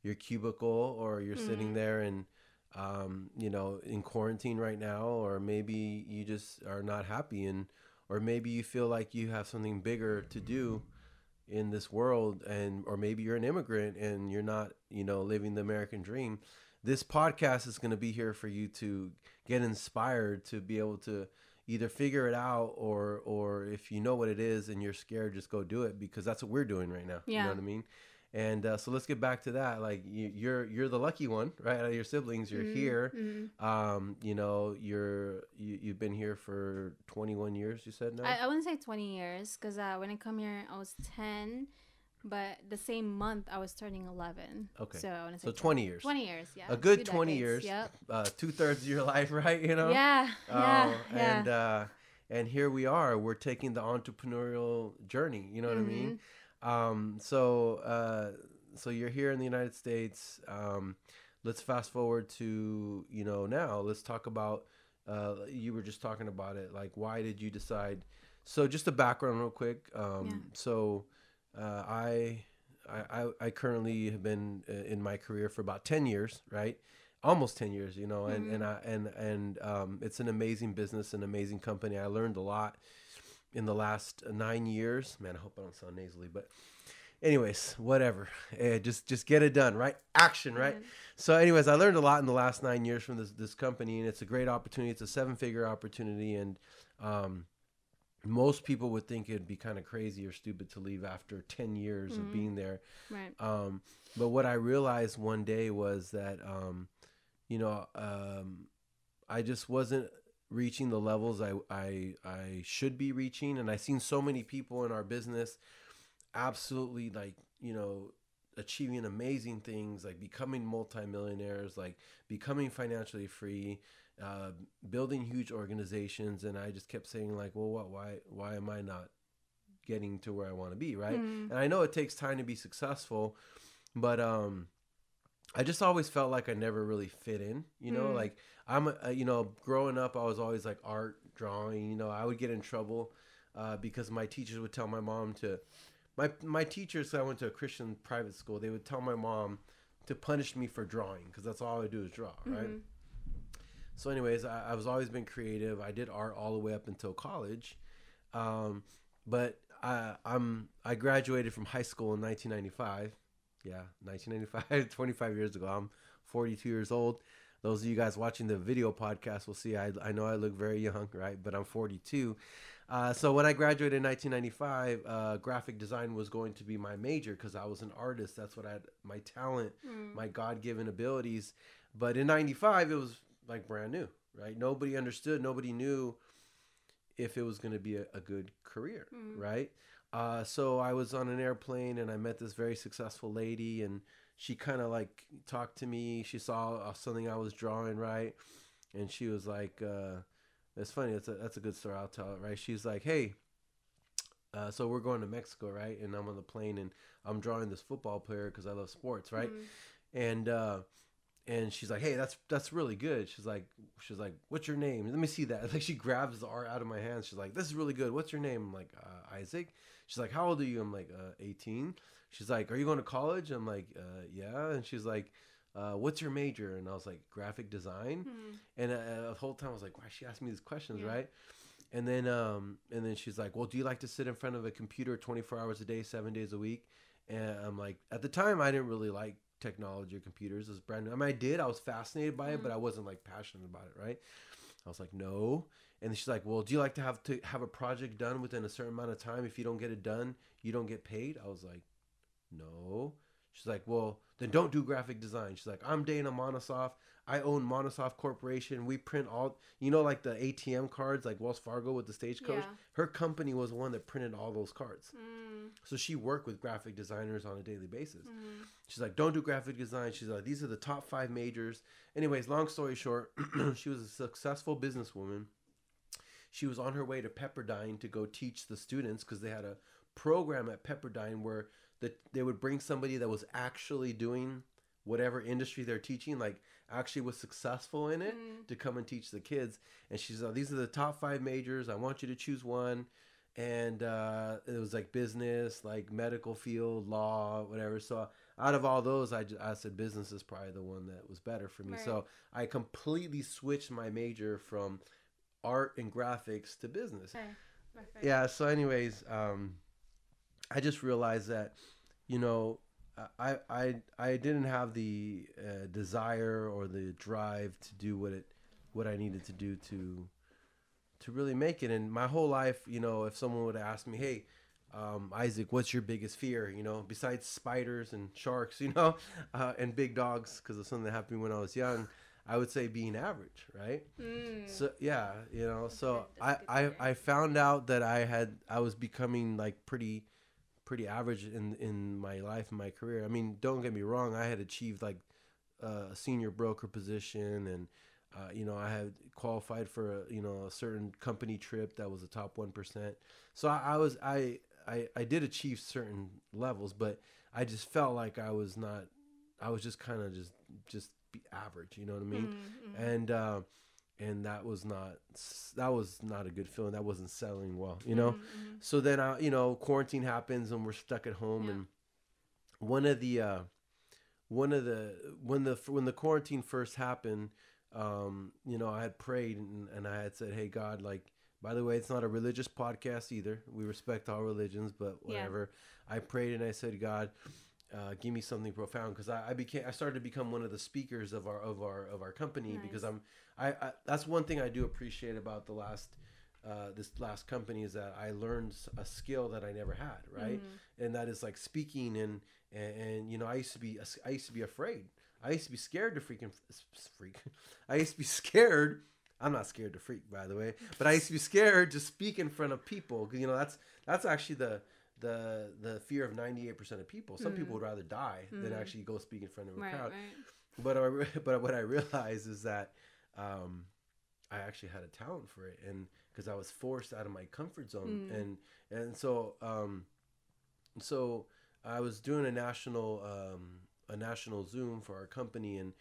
your cubicle or you're sitting Mhm. there and um, you know in quarantine right now or maybe you just are not happy and or maybe you feel like you have something bigger to do in this world and or maybe you're an immigrant and you're not you know living the american dream this podcast is going to be here for you to get inspired to be able to either figure it out or or if you know what it is and you're scared just go do it because that's what we're doing right now you know what i mean? And uh, so let's get back to that like you, you're you're the lucky one right? Out of your siblings you're Mhm, here. mhm. um you know you're you, you've been here for 21 years you said no I, I wouldn't say 20 years because uh, when I come here, I was 10. But the same month I was turning 11. Okay. So So say 20 years. 20 years, yeah. a good 20 decades, years. Yep. Uh, two thirds of your life, right? You know. Yeah, yeah, Oh, yeah. And uh, and here we are. We're taking the entrepreneurial journey. You know what I mean? Mm-hmm. Um, so uh, so you're here in the United States. Um, let's fast forward to you know now. Let's talk about. Uh, you were just talking about it. Like, why did you decide? So just a background, real quick. Um, Yeah. So uh, I. I, I, currently have been uh, in my career for about 10 years right? Almost 10 years you know and and I, and and um, it's an amazing business an amazing company. I learned a lot in the last nine years. Man i hope i don't sound nasally but anyways whatever. Eh, just just get it done right? Action right? Mhm. so anyways i learned a lot in the last nine years from this this company and it's a great opportunity. It's a seven figure opportunity and um most people would think it'd be kind of crazy or stupid to leave after 10 years of Mhm. being there Right. um, but what I realized one day was that, um, you know, um, I just wasn't reaching the levels I, I I should be reaching, and I've seen so many people in our business absolutely like you know achieving amazing things, like becoming multimillionaires, like becoming financially free, uh, building huge organizations, and I just kept saying like, well, what, why, why am I not getting to where I want to be, right? Mm. And I know it takes time to be successful, but um, I just always felt like I never really fit in. You know, Mm. like I'm, a, you know, growing up, I was always like art, drawing. You know, I would get in trouble uh, because my teachers would tell my mom to. My my teachers, I went to a Christian private school. They would tell my mom to punish me for drawing because that's all I would do is draw, right? So, anyways, I, I was always been creative. I did art all the way up until college, um, but I, I'm I graduated from high school in 1995. Yeah, 1995, 25 years ago. I'm 42 years old. Those of you guys watching the video podcast will see I, I know I look very young, right? But I'm 42. Uh, so when I graduated in 1995, uh, graphic design was going to be my major because I was an artist. That's what I had my talent Mm. my god-given abilities but in 95 it was like brand new right? Nobody understood nobody knew if it was going to be a, a good career Mm. right? Uh, so i was on an airplane and i met this very successful lady and she kind of like talked to me. She saw uh, something i was drawing right? And she was like uh, it's funny that's a, that's a good story i'll tell it right? She's like hey uh, so we're going to mexico right? And i'm on the plane and i'm drawing this football player because i love sports right? Mm. and uh and she's like hey that's that's really good. She's like she's like what's your name? Let me see that. Like she grabs the art out of my hands. She's like this is really good. What's your name? I'm like uh, isaac. She's like how old are you? I'm like uh, 18 she's like are you going to college? I'm like uh, yeah. And she's like uh, what's your major? And i was like graphic design. Mm. and uh, the whole time i was like why is she asking me these questions? Yeah. right? And then um and then she's like well do you like to sit in front of a computer 24 hours a day seven days a week? And i'm like at the time i didn't really like technology or computers it was brand new. I mean i did i was fascinated by it but i mm-hmm. wasn't like passionate about it right? I was like no. And she's like well do you like to have to have a project done within a certain amount of time? If you don't get it done you don't get paid? I was like no. She's like well then don't do graphic design. She's like i'm dana monosoft i own monosoft corporation we print all you know like the atm cards like wells fargo with the stagecoach Yeah. her company was the one that printed all those cards Mm. so she worked with graphic designers on a daily basis Mm. She's like, don't do graphic design. She's like, these are the top five majors. Anyways, long story short, she was a successful businesswoman. She was on her way to Pepperdine to go teach the students because they had a program at Pepperdine where the, they would bring somebody that was actually doing whatever industry they're teaching, like actually was successful in it, Mm. to come and teach the kids. And she's like, these are the top five majors. I want you to choose one. And uh, it was like business, like medical field, law, whatever. So out of all those, I, I said business is probably the one that was better for me. Right. So I completely switched my major from art and graphics to business. Okay. Yeah. So, anyways, um, I just realized that, you know, I I I didn't have the uh, desire or the drive to do what it what I needed to do to to really make it. And my whole life, you know, if someone would ask me, hey. Um, Isaac, what's your biggest fear? You know, besides spiders and sharks, you know, uh, and big dogs, because of something that happened when I was young, I would say being average, right? Mm. So yeah, you know, so I, that's good to I. I found out that I had I was becoming like pretty pretty average in in my life and my career. I mean, don't get me wrong. I had achieved like a senior broker position, and uh, you know, I had qualified for a, you know a certain company trip that was a top one percent. So I, I was I, I I did achieve certain levels, but I just felt like I was not. I was just kind of just just be average. You know what I mean? Mm-hmm. And. Uh, and that was not that was not a good feeling that wasn't selling well you know Mm-hmm. so then I, you know quarantine happens and we're stuck at home Yeah. and one of the uh one of the when the when the quarantine first happened um you know i had prayed and, and i had said hey god like by the way it's not a religious podcast either we respect all religions but Yeah. whatever i prayed and i said god uh, give me something profound because I, I became I started to become one of the speakers of our of our of our company because I'm I, I that's one thing I do appreciate about the last uh, this last company is that I learned a skill that I never had right? Mm-hmm. and that is like speaking and, and and you know I used to be I used to be afraid. I used to be scared to freaking freak. I used to be scared I'm not scared to freak by the way but I used to be scared to speak in front of people you know that's that's actually the the the fear of 98% of people some people would rather die than Mm. actually go speak in front of a Right, crowd right. but I, but what I realized is that um, I actually had a talent for it, and because I was forced out of my comfort zone, Mm. and and so um, so I was doing a national um, a national Zoom for our company, and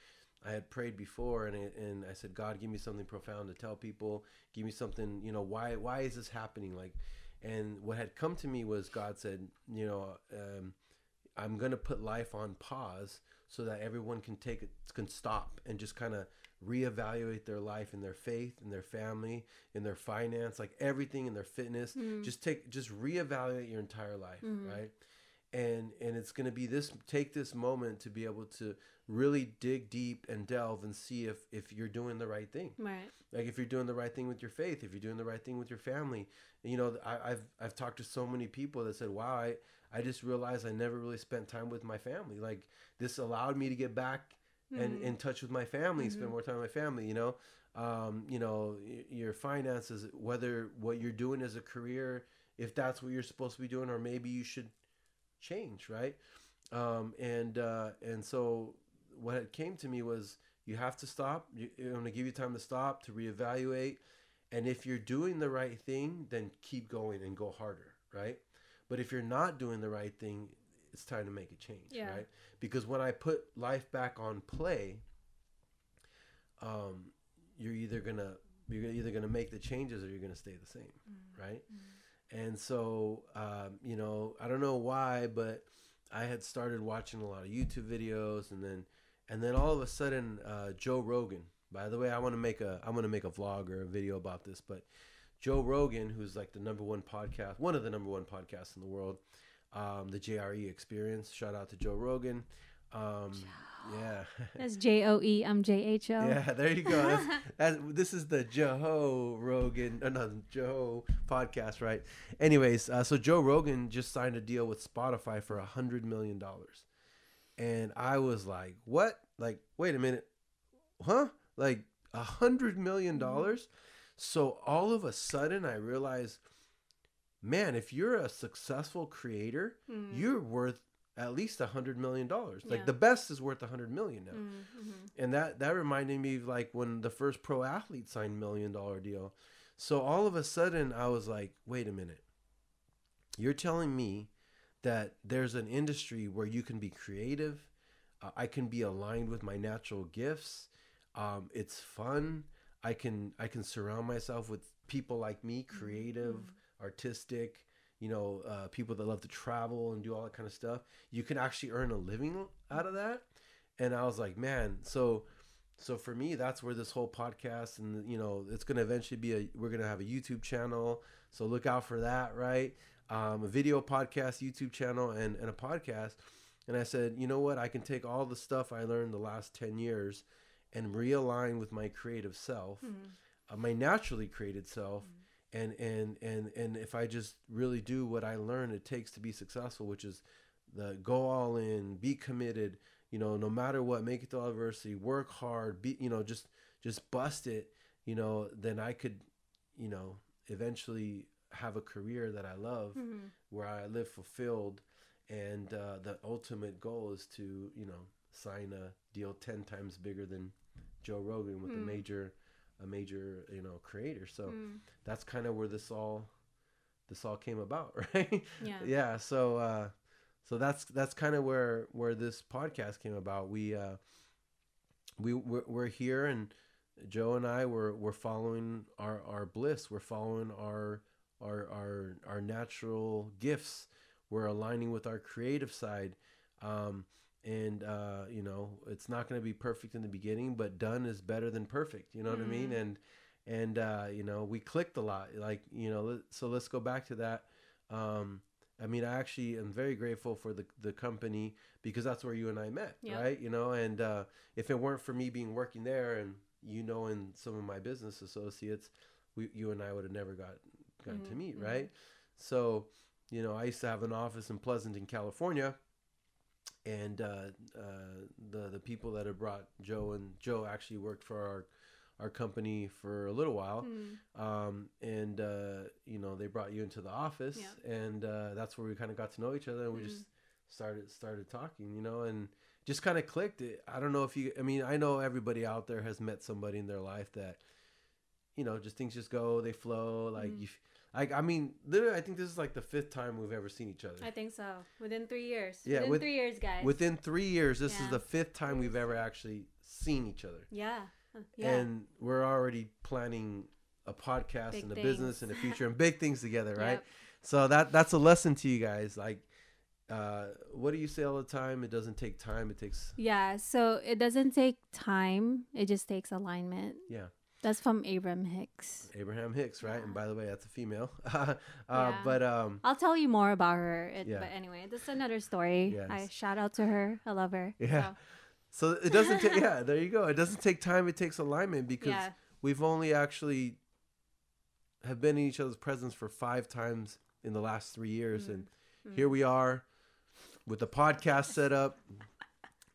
I had prayed before, and I, and I said, God, give me something profound to tell people. Give me something, you know, why why is this happening? Like, and what had come to me was God said, you know. Um, I'm gonna put life on pause so that everyone can take it, can stop and just kind of reevaluate their life and their faith and their family and their finance, like everything in their fitness. Just take, just reevaluate your entire life, right? And and it's gonna be this. Take this moment to be able to really dig deep and delve and see if if you're doing the right thing Right. like if you're doing the right thing with your faith if you're doing the right thing with your family you know I, i've i've talked to so many people that said wow i i just realized i never really spent time with my family like this allowed me to get back and in touch with my family spend more time with my family you know um, you know your finances whether what you're doing as a career if that's what you're supposed to be doing or maybe you should change right um, and uh, and so what it came to me was you have to stop. You, I'm going to give you time to stop to reevaluate, and if you're doing the right thing, then keep going and go harder, right? But if you're not doing the right thing, it's time to make a change, Yeah. right? Because when I put life back on play, um, you're either gonna you're either gonna make the changes or you're gonna stay the same, right? And so, um, you know, I don't know why, but I had started watching a lot of YouTube videos, and then, and then all of a sudden, uh, Joe Rogan. By the way, I want to make a I want to make a vlog or a video about this, but Joe Rogan, who's like the number one podcast, one of the number one podcasts in the world, um, the JRE Experience. Shout out to Joe Rogan. Um, yeah. That's J O E. I'm J H O. Yeah, there you go. That's, that's, this is the Joe Rogan, uh, no, Joe podcast, right? Anyways, uh, so Joe Rogan just signed a deal with Spotify for a hundred million dollars, and I was like, "What? Like, wait a minute, huh? Like a hundred million dollars?" So all of a sudden, I realized, man, if you're a successful creator, you're worth at least a hundred million dollars. Like Yeah. the best is worth a hundred million now Mm-hmm. and that that reminded me of like when the first pro athlete signed million dollar deal so all of a sudden i was like wait a minute you're telling me that there's an industry where you can be creative uh, i can be aligned with my natural gifts um, it's fun i can i can surround myself with people like me creative artistic you know uh, people that love to travel and do all that kind of stuff you can actually earn a living out of that. And i was like man so so for me that's where this whole podcast and you know it's going to eventually be a we're going to have a youtube channel. So look out for that right? Um, a video podcast youtube channel and, and a podcast. And i said you know what? I can take all the stuff i learned the last 10 years and realign with my creative self uh, my naturally created self and and and and if i just really do what i learn it takes to be successful which is the go all in be committed you know no matter what make it to adversity work hard be you know just just bust it you know then i could you know eventually have a career that I love, Mhm. where I live fulfilled, and uh, the ultimate goal is to you know sign a deal ten times bigger than Joe Rogan with a Mm. major a major you know creator. So Mm. that's kind of where this all this all came about, right? Yeah. yeah. So uh, so that's that's kind of where where this podcast came about. We uh, we we're, we're here and Jho and I were we're following our our bliss. We're following our our our our natural gifts. We're aligning with our creative side. Um, and uh, you know, it's not going to be perfect in the beginning, but done is better than perfect. You know what I mean? Mhm. And and uh, you know, we clicked a lot. Like you know, so let's go back to that. Um, I mean, I actually am very grateful for the the company because that's where you and I met, Yeah. right? You know, and uh, if it weren't for me being working there and you know knowing some of my business associates, we you and I would have never got gotten to Mhm, meet, mhm. right? So, you know, I used to have an office in Pleasanton, California, and uh, uh, the the people that had brought Jho and Joe actually worked for our our company for a little while Mm. um, and uh, you know they brought you into the office Yeah. and uh, that's where we kind of got to know each other and we Mhm. just started started talking you know and just kind of clicked it i don't know if you i mean i know everybody out there has met somebody in their life that you know just things just go they flow like Mhm. you like i mean literally i think this is like the fifth time we've ever seen each other I think so. Within three years. Yeah, Within with- three years, guys. within three years this is the fifth time we've ever actually seen each other yeah. Yeah. and we're already planning a podcast Big and a business things. and a future and big things together, right? Yep. So that that's a lesson to you guys. Like, uh, what do you say all the time? It doesn't take time; it takes Yeah. So it doesn't take time. It just takes alignment. yeah. That's from Abram Hicks. Abraham Hicks, right? And by the way, that's a female. uh, Yeah. But um, I'll tell you more about her. It, Yeah. But anyway, that's another story. Yes. I shout out to her. I love her. Yeah. So, so it doesn't take. yeah, there you go. It doesn't take time; it takes alignment because yeah. we've only actually have been in each other's presence for five times in the last three years, and Mm. here we are with the podcast set up,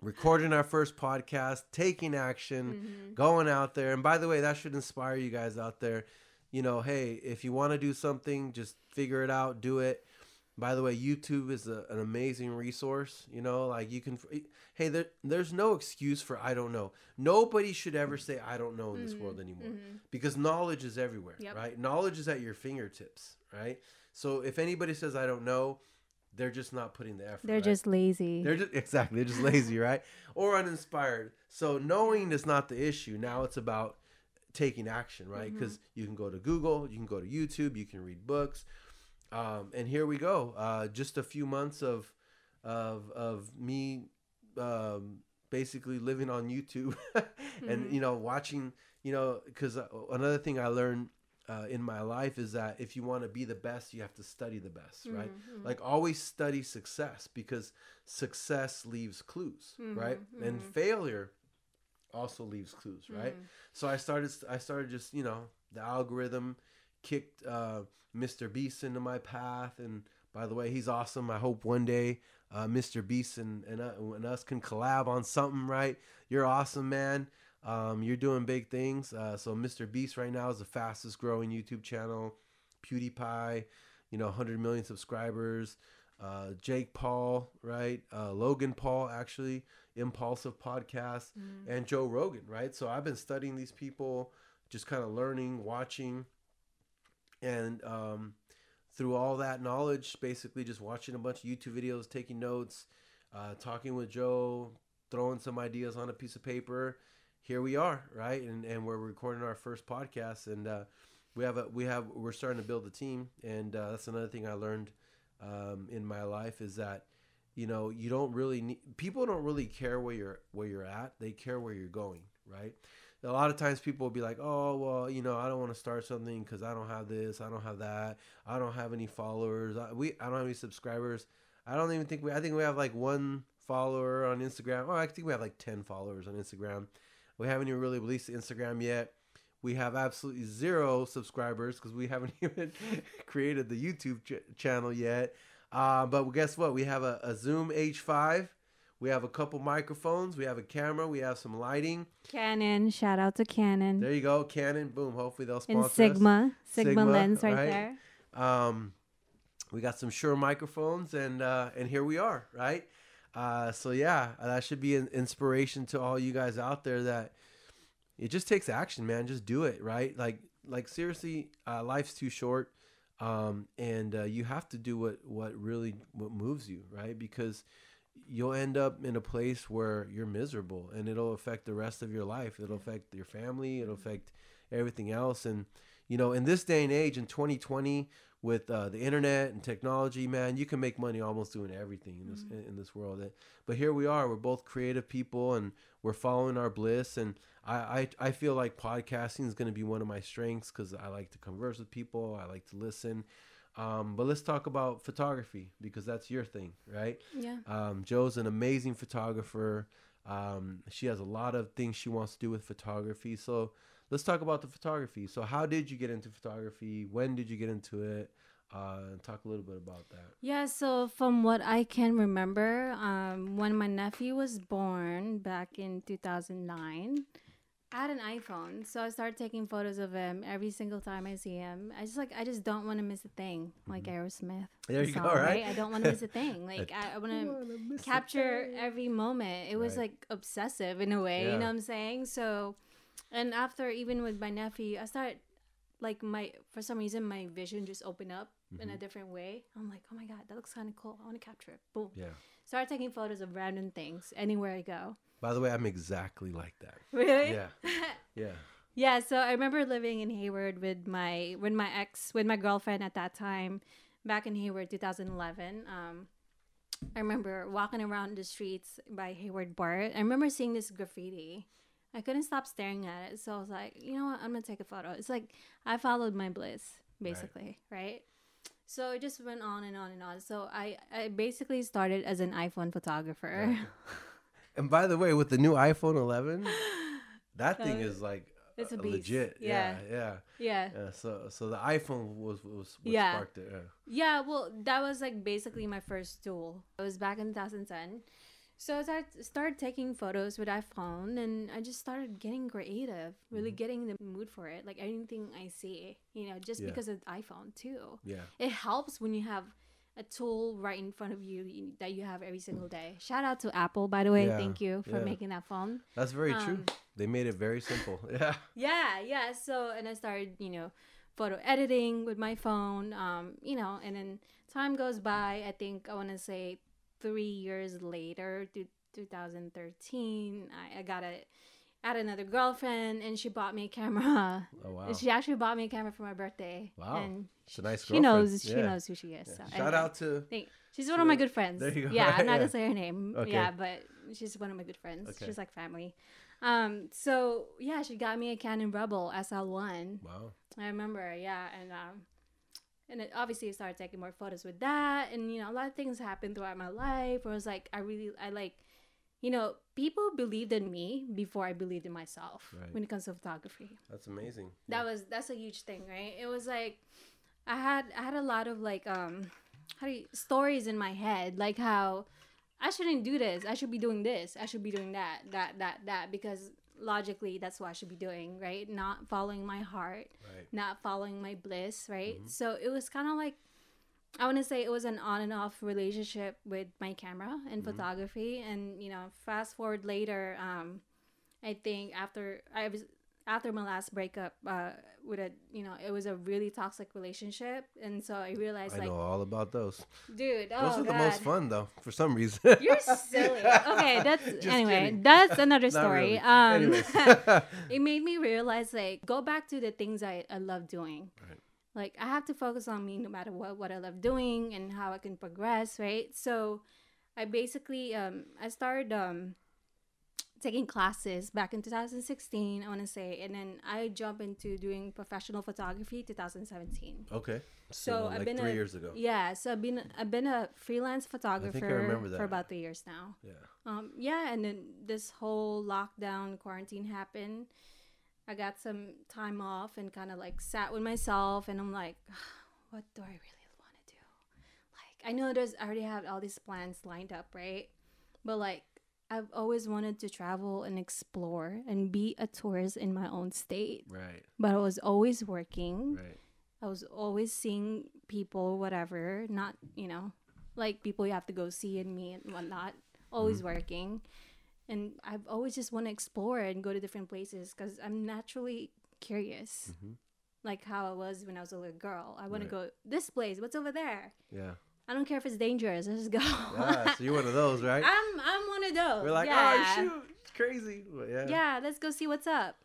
recording our first podcast, taking action, Mhm. going out there. And by the way, that should inspire you guys out there. You know, hey, if you want to do something, just figure it out, do it. By the way, YouTube is a, an amazing resource. You know, like you can. Hey, there, there's no excuse for I don't know. Nobody should ever say I don't know in this Mhm, world anymore mhm. because knowledge is everywhere, Yep. right? Knowledge is at your fingertips, right? So if anybody says I don't know, they're just not putting the effort. They're right? just lazy. They're just exactly they're just lazy, right? Or uninspired. So knowing is not the issue. Now it's about taking action, right? Because you can go to Google, you can go to YouTube, you can read books, um, and here we go. Uh, just a few months of of of me um, basically living on YouTube, and Mhm. you know watching. You know, because another thing I learned uh, in my life is that if you want to be the best, you have to study the best, right? Mhm, mhm. like always study success because success leaves clues right? Mhm, and failure also leaves clues right? Mhm. so i started i started just you know the algorithm kicked uh, mr beast into my path. And by the way he's awesome. I hope one day uh, mr beast and, and, uh, and us can collab on something right? You're awesome man um, you're doing big things. Uh, so mr beast right now is the fastest growing youtube channel. Pewdiepie you know 100 million subscribers. Uh, jake paul right? Uh, logan paul actually impulsive podcast Mhm. and joe rogan right? So i've been studying these people just kind of learning watching and um, through all that knowledge basically just watching a bunch of youtube videos taking notes uh, talking with Jho throwing some ideas on a piece of paper here we are right? And, and we're recording our first podcast and uh, we have a we have we're starting to build a team and uh, that's another thing i learned um, in my life is that you know you don't really need people don't really care where you're where you're at. They care where you're going right? A lot of times people will be like oh well you know i don't want to start something because i don't have this i don't have that i don't have any followers I, we i don't have any subscribers. I don't even think we i think we have like one follower on instagram. Oh i think we have like 10 followers on instagram we haven't even really released the instagram yet we have absolutely zero subscribers because we haven't even created the youtube ch- channel yet uh, but guess what? We have a, a Zoom H5. We have a couple microphones. We have a camera. We have some lighting. Canon. Shout out to Canon. There you go. Canon. Boom. Hopefully they'll sponsor and us. Sigma. Sigma. Sigma, lens right, right? there. Um, we got some Shure microphones, and uh, and here we are, right? Uh, so yeah, that should be an inspiration to all you guys out there that it just takes action, man. Just do it, right? Like like seriously, uh, life's too short, um, and uh, you have to do what what really what moves you, right? Because you'll end up in a place where you're miserable, and it'll affect the rest of your life. It'll affect your family. It'll affect everything else, and you know, in this day and age, in 2020, with uh, the internet and technology, man, you can make money almost doing everything in this mm-hmm. in this world. But here we are. We're both creative people, and we're following our bliss. And I I, I feel like podcasting is going to be one of my strengths because I like to converse with people. I like to listen. Um, but let's talk about photography because that's your thing, right? Yeah. Um, Jho's an amazing photographer. Um, she has a lot of things she wants to do with photography. So let's talk about the photography. So, how did you get into photography? When did you get into it? Uh, talk a little bit about that. Yeah, so from what I can remember, um, when my nephew was born back in 2009, I had an iPhone, so I started taking photos of him every single time I see him. I just like I just don't want to miss a thing, like mm-hmm. Aerosmith. There you song, go, right? I don't want to miss a thing. Like I, I want to capture every moment. It was right. like obsessive in a way, yeah. you know what I'm saying? So and after even with my nephew, I started like my for some reason my vision just opened up mm-hmm. in a mm-hmm. different way. I'm like, oh my god, that looks kind of cool. I want to capture it. Boom. Yeah. Started taking photos of random things anywhere I go. By the way, I'm exactly like that. Really? Yeah. yeah. Yeah. So I remember living in Hayward with my with my ex with my girlfriend at that time, back in Hayward, 2011. Um, I remember walking around the streets by Hayward BART. I remember seeing this graffiti I couldn't stop staring at it. So I was like, you know what? I'm gonna take a photo. It's like I followed my bliss, basically, right? right? So it just went on and on and on. So I, I basically started as an iPhone photographer. Yeah. and by the way, with the new iPhone 11, that thing is like it's a beast. legit. Yeah. Yeah, yeah. Yeah. So so the iPhone was was what yeah. sparked it. Yeah. Yeah, well, that was like basically my first tool. It was back in 2010. So as I started taking photos with iPhone, and I just started getting creative, really mm-hmm. getting the mood for it. Like anything I see, you know, just yeah. because of iPhone too. Yeah. It helps when you have a tool right in front of you that you have every single day. Shout out to Apple, by the way. Yeah. Thank you for yeah. making that phone. That's very um, true. They made it very simple. Yeah. Yeah, yeah. So and I started, you know, photo editing with my phone. Um, you know, and then time goes by. I think I want to say three years later, to 2013, I, I got a I had another girlfriend and she bought me a camera. Oh wow! She actually bought me a camera for my birthday. Wow, and it's a nice. Girlfriend. She knows. Yeah. She knows who she is. Yeah. So Shout out to. Thank, she's one of my good friends. There you go. Yeah, I'm not gonna say her name. Okay. Yeah, but she's one of my good friends. Okay. She's like family. Um. So yeah, she got me a Canon Rebel SL1. Wow. I remember. Yeah, and um, and it obviously I started taking more photos with that and you know a lot of things happened throughout my life where I was like I really I like you know people believed in me before I believed in myself right. when it comes to photography that's amazing that yeah. was that's a huge thing right it was like I had I had a lot of like um how do you, stories in my head like how I shouldn't do this I should be doing this I should be doing that that that that because logically that's what I should be doing, right? Not following my heart, right. not following my bliss, right? Mm-hmm. So it was kind of like I want to say it was an on and off relationship with my camera and mm-hmm. photography, and you know, fast forward later, um, I think after I was after my last breakup uh, with a you know it was a really toxic relationship and so i realized I like know all about those dude oh those are God. the most fun though for some reason you're silly okay that's anyway kidding. that's another story really. um it made me realize like go back to the things i, I love doing right. like i have to focus on me no matter what what i love doing and how i can progress right so i basically um i started um taking classes back in 2016 i want to say and then i jump into doing professional photography 2017 okay. So, so like i've been three a, years ago. Yeah so i've been i've been a freelance photographer for about three years now. Yeah. Um yeah and then this whole lockdown quarantine happened. I got some time off and kind of like sat with myself and i'm like what do i really want to do? Like i know there's i already have all these plans lined up right? But like I've always wanted to travel and explore and be a tourist in my own state. Right. But I was always working. Right. I was always seeing people, whatever, not you know, like people you have to go see and meet and whatnot. Always working, and I've always just want to explore and go to different places because I'm naturally curious. Mhm. Like how I was when I was a little girl. I want Right. to go this place. What's over there? Yeah. I don't care if it's dangerous. Let's just go. Ah, so you're one of those, right? I'm I'm one of those. We're like, yeah. oh shoot, it's crazy. But yeah. Yeah, let's go see what's up.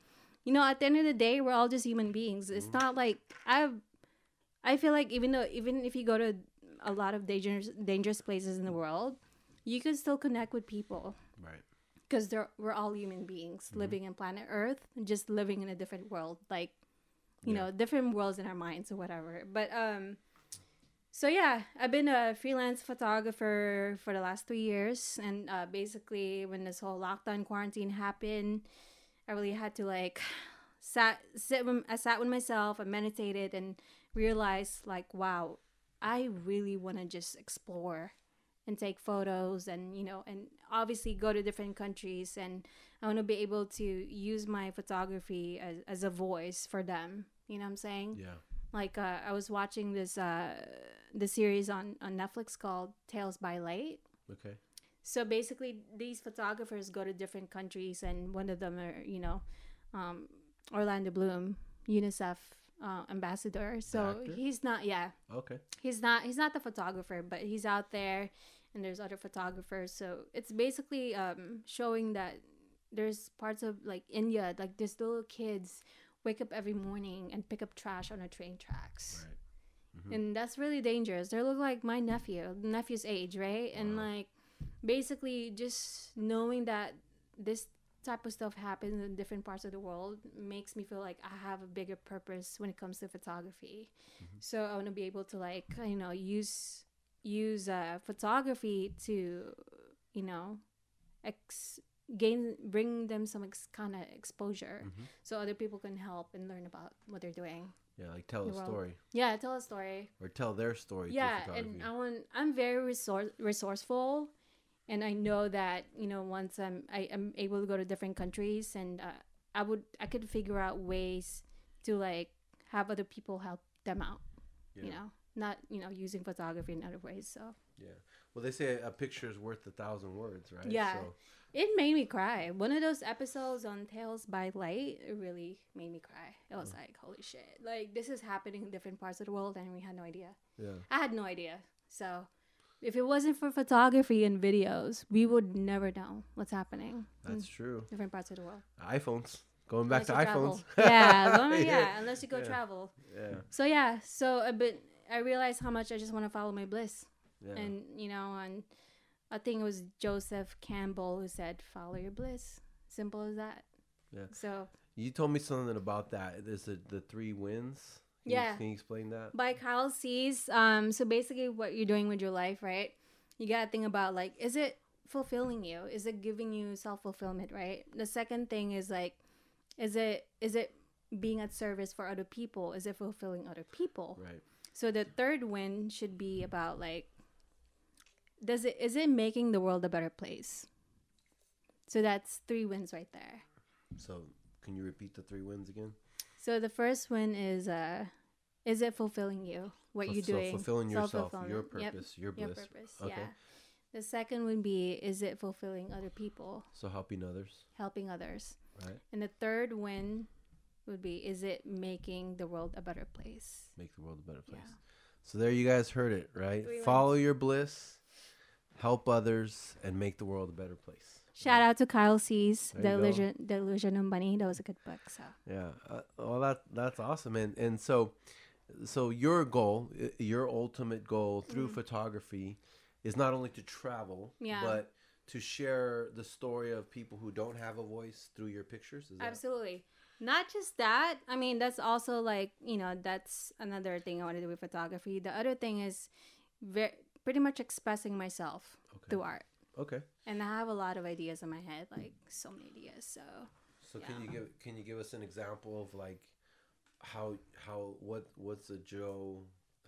You know, at the end of the day, we're all just human beings. It's Mm-hmm. not like I I feel like even though even if you go to a lot of dangerous dangerous places in the world, you can still connect with people Right. because we're all human beings Mm-hmm. living in planet Earth, just living in a different world, like you Yeah. know, different worlds in our minds or whatever. But um, so yeah, I've been a freelance photographer for the last three years, and uh, basically when this whole lockdown quarantine happened, I really had to like sat sit. With, I sat with myself, I meditated, and realized like, wow, I really want to just explore and take photos and you know and obviously go to different countries and i want to be able to use my photography as, as a voice for them you know what i'm saying Yeah. like uh, i was watching this uh the series on on netflix called tales by light Okay. so basically these photographers go to different countries and one of them are you know um orlando bloom unicef uh, ambassador so he's not yeah Okay. he's not he's not the photographer but he's out there and there's other photographers so it's basically um showing that there's parts of like india like these little kids wake up every morning and pick up trash on the train tracks Right. And that's really dangerous they look like my nephew nephew's age right and like basically just knowing that this type of stuff happens in different parts of the world makes me feel like I have a bigger purpose when it comes to photography. So I want to be able to like you know use use uh, photography to you know ex gain bring them some ex- kind of exposure Mhm. so other people can help and learn about what they're doing. Yeah, like tell a story Yeah, tell a story. or tell their story. yeah and i want i'm very resource resourceful and i know that you know once i'm i am able to go to different countries and uh, i would i could figure out ways to like have other people help them out you know not you know using photography in other ways so Yeah. Well, they say a picture is worth a thousand words, right? Yeah. So, it made me cry one of those episodes on tales by light it really made me cry it was mm. like holy shit like this is happening in different parts of the world and we had no idea yeah. I had no idea. So if it wasn't for photography and videos, we would never know what's happening That's true. different parts of the world. iPhones. Going back Unless to iPhones. yeah, well, yeah, yeah. unless you go Yeah. travel. Yeah. So yeah, so uh, a bit I realized how much I just want to follow my bliss. Yeah. And you know, and I think it was Joseph Campbell who said, "Follow your bliss." Simple as that. Yeah. So You told me something about that. There's the, the three wins. Can you- Yeah. can you explain that? by Kyle Cease. Um, so basically, what you're doing with your life, right? You gotta think about like, is it fulfilling you? Is it giving you self fulfillment, right? The second thing is like, is it is it being at service for other people? Is it fulfilling other people? Right. So the third win should be about like, does it is it making the world a better place? So that's three wins right there. So can you repeat the three wins again? So the first one is uh, is it fulfilling you? What So- you're so doing? fulfilling yourself, your Self-fulfillment. Yep. purpose, your your bliss. purpose. Okay. Yeah. The second would be is it fulfilling other people, So helping others, helping others. right? And the third win would be is it making the world a better place? Make the world a better place. Yeah. So there you guys heard it, right? Three Follow your bliss, help others, and make the world a better place. Shout out to Kyle Cease There The you go. Illusion of Money. That was a good book. So Yeah. Uh, well, that that's awesome. And and so, so your goal, your ultimate goal through photography, is not only to travel. Yeah. but to share the story of people who don't have a voice through your pictures. That absolutely. Not just that. I mean, that's also like you know that's another thing I want to do with photography. The other thing is, very pretty much expressing myself okay? through art. Okay. And I have a lot of ideas in my head, like so many ideas. So So can you give can you give us an example of like how how what what's a Jho?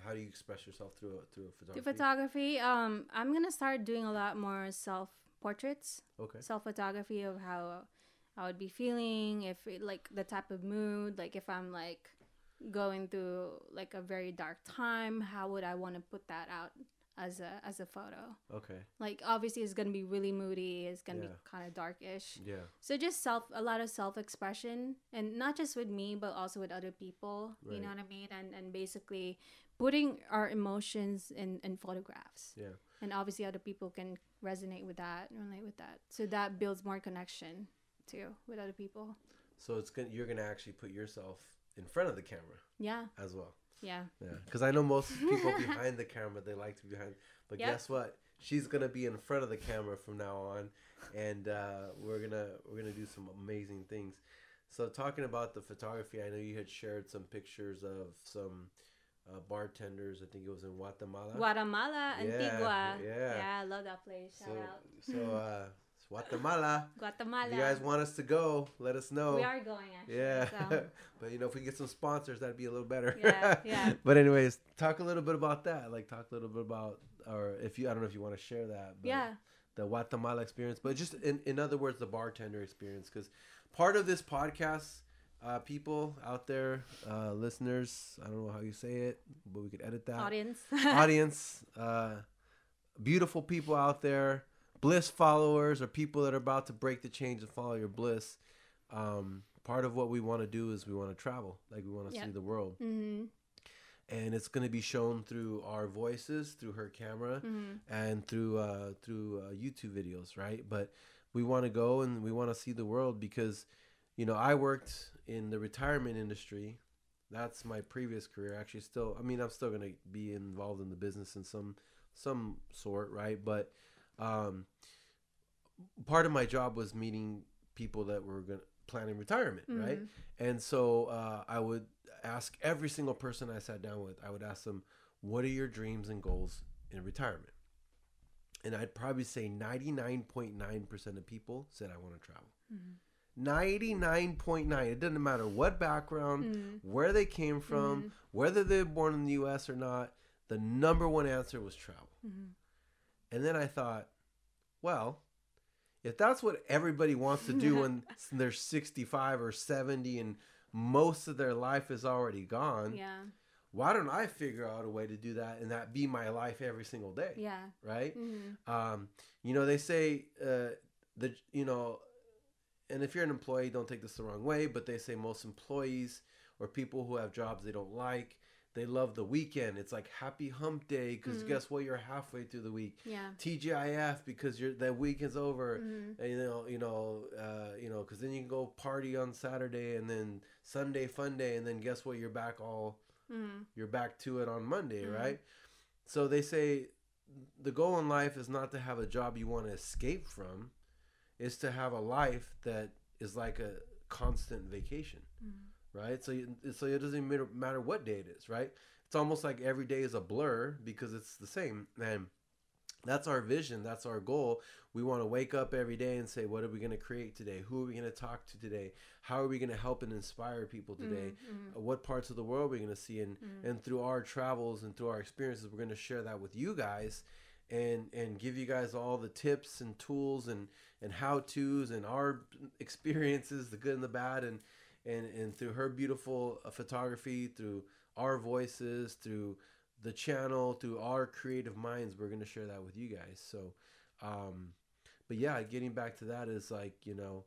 How do you express yourself through a, through a photography? Do photography. Um, I'm gonna start doing a lot more self portraits, okay. self photography of how I would be feeling, if it, like the type of mood, like if I'm like going through like a very dark time, how would I want to put that out as a as a photo? Okay. Like obviously it's gonna be really moody. It's gonna Yeah. be kind of darkish. Yeah. So just self, a lot of self expression, and not just with me, but also with other people. You know what I mean? And and basically putting our emotions in in photographs. Yeah. And obviously other people can resonate with that, relate with that. So that builds more connection too with other people. So it's gonna you're gonna actually put yourself in front of the camera Yeah. as well. Yeah. Yeah. Because I know most people behind the camera they like to be behind, but Yep. guess what? She's gonna be in front of the camera from now on, and uh, we're gonna we're gonna do some amazing things. So talking about the photography, I know you had shared some pictures of some uh, bartenders. I think it was in Guatemala. Guatemala, Yeah, Antigua. yeah. Yeah, I love that place. Shout so out. so uh, Guatemala. Guatemala. If you guys want us to go, let us know. we are going actually. Yeah, So. but you know, if we get some sponsors, that'd be a little better. Yeah, yeah. but anyways, talk a little bit about that. Like, talk a little bit about, or if you, I don't know if you want to share that. But yeah. The Guatemala experience, but just in, in other words, the bartender experience, because part of this podcast, uh, people out there, uh, listeners, I don't know how you say it, but we could edit that Audience. audience, uh, beautiful people out there, bliss followers, or people that are about to break the chains and follow your bliss. Um, part of what we want to do is we want to travel, like we want to Yeah. see the world, mm-hmm. and it's going to be shown through our voices, through her camera, Mm-hmm. and through uh, through uh, YouTube videos, right? But we want to go and we want to see the world because, you know, I worked in the retirement industry. That's my previous career. Actually, still, I mean, I'm still gonna be involved in the business in some some sort, right? But um, part of my job was meeting people that were gonna planning retirement, mm-hmm. right? And so uh, I would ask every single person I sat down with. I would ask them, "What are your dreams and goals in retirement?" And I'd probably say 99.9% of people said, I want to travel. Mm-hmm. 99.9. It doesn't matter what background, mm-hmm. where they came from, whether they were born in the US or not. The number one answer was travel. And then I thought, well, if that's what everybody wants to do when they're 65 or 70 and most of their life is already gone, Yeah. why don't I figure out a way to do that and that be my life every single day? Yeah. Right? Mm-hmm. Um, you know, they say uh, the you know, and if you're an employee, don't take this the wrong way, but they say most employees or people who have jobs they don't like, they love the weekend. It's like happy hump day because Mhm. guess what? You're halfway through the week. Yeah. TGIF because you're that weekend's over. Mhm. And, you know, you know, uh, you know, because then you can go party on Saturday and then Sunday fun day, and then guess what? You're back all Mm-hmm. you're back to it on Monday, Mhm. right? So they say the goal in life is not to have a job you want to escape from, is to have a life that is like a constant vacation, right? So you, so it doesn't matter, matter what day it is, right? It's almost like every day is a blur because it's the same, and that's our vision. That's our goal. We want to wake up every day and say, what are we going to create today? Who are we going to talk to today? How are we going to help and inspire people today? Mm-hmm. Uh, what parts of the world are we're going to see and and through our travels and through our experiences we're going to share that with you guys and and give you guys all the tips and tools and and how to's and our experiences the good and the bad and and and through her beautiful uh, photography through our voices through the channel through our creative minds we're to share that with you guys. So um but yeah getting back to that is like you know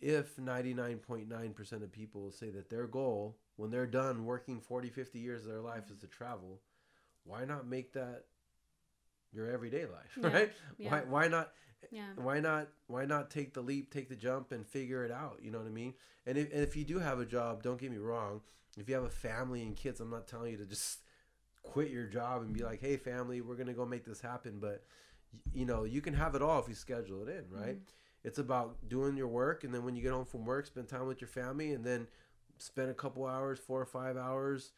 if 99.9% of people say that their goal when they're done working 40 50 years of their life is to travel why not make that your everyday life Yeah, right yeah. why why not Yeah. why not why not take the leap take the jump and figure it out you know what i mean and if, and if you do have a job don't get me wrong if you have a family and kids i'm not telling you to just quit your job and be like hey family we're gonna go make this happen but you know you can have it all if you schedule it in right mm-hmm. it's about doing your work and then when you get home from work spend time with your family and then spend a couple hours four or five hours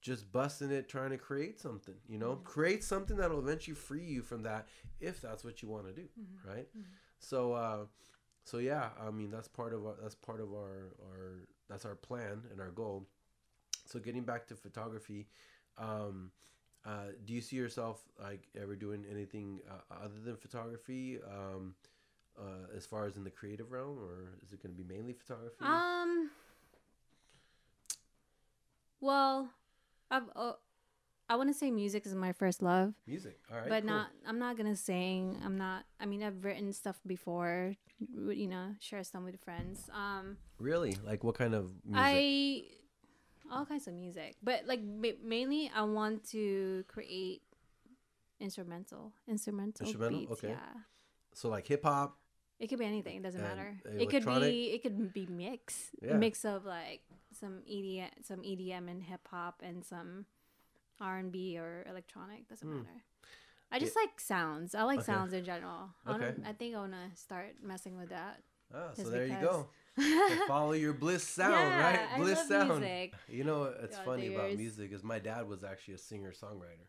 just busting it trying to create something you know? Create something that'll eventually free you from that if that's what you want to do right? So uh so yeah i mean that's part of our that's part of our our that's our plan and our goal. So getting back to photography um uh, do you see yourself like ever doing anything uh, other than photography um, uh, as far as in the creative realm, or is it going to be mainly photography? Um, Well, I've uh, I want to say music is my first love, Music. All right. but cool. not. I'm not gonna sing. I'm not. I mean, I've written stuff before. You know, share some with friends. Um, really. Like what kind of music? I all kinds of music, but like ma- mainly I want to create instrumental, instrumental, Instrumental? beats. Okay. Yeah, so like hip hop. It could be anything. It doesn't And matter. It could be. It could be mix. Yeah. A mix of like some EDM, some EDM and hip hop, and some R and B or electronic. Doesn't Hmm. matter. I just like sounds. I like Okay. sounds in general. I, Okay. I think I wanna start messing with that. Ah, so there you go. So follow your bliss sound, Yeah, right? Bliss sound. music. You know what's Throughout funny about music is my dad was actually a singer songwriter.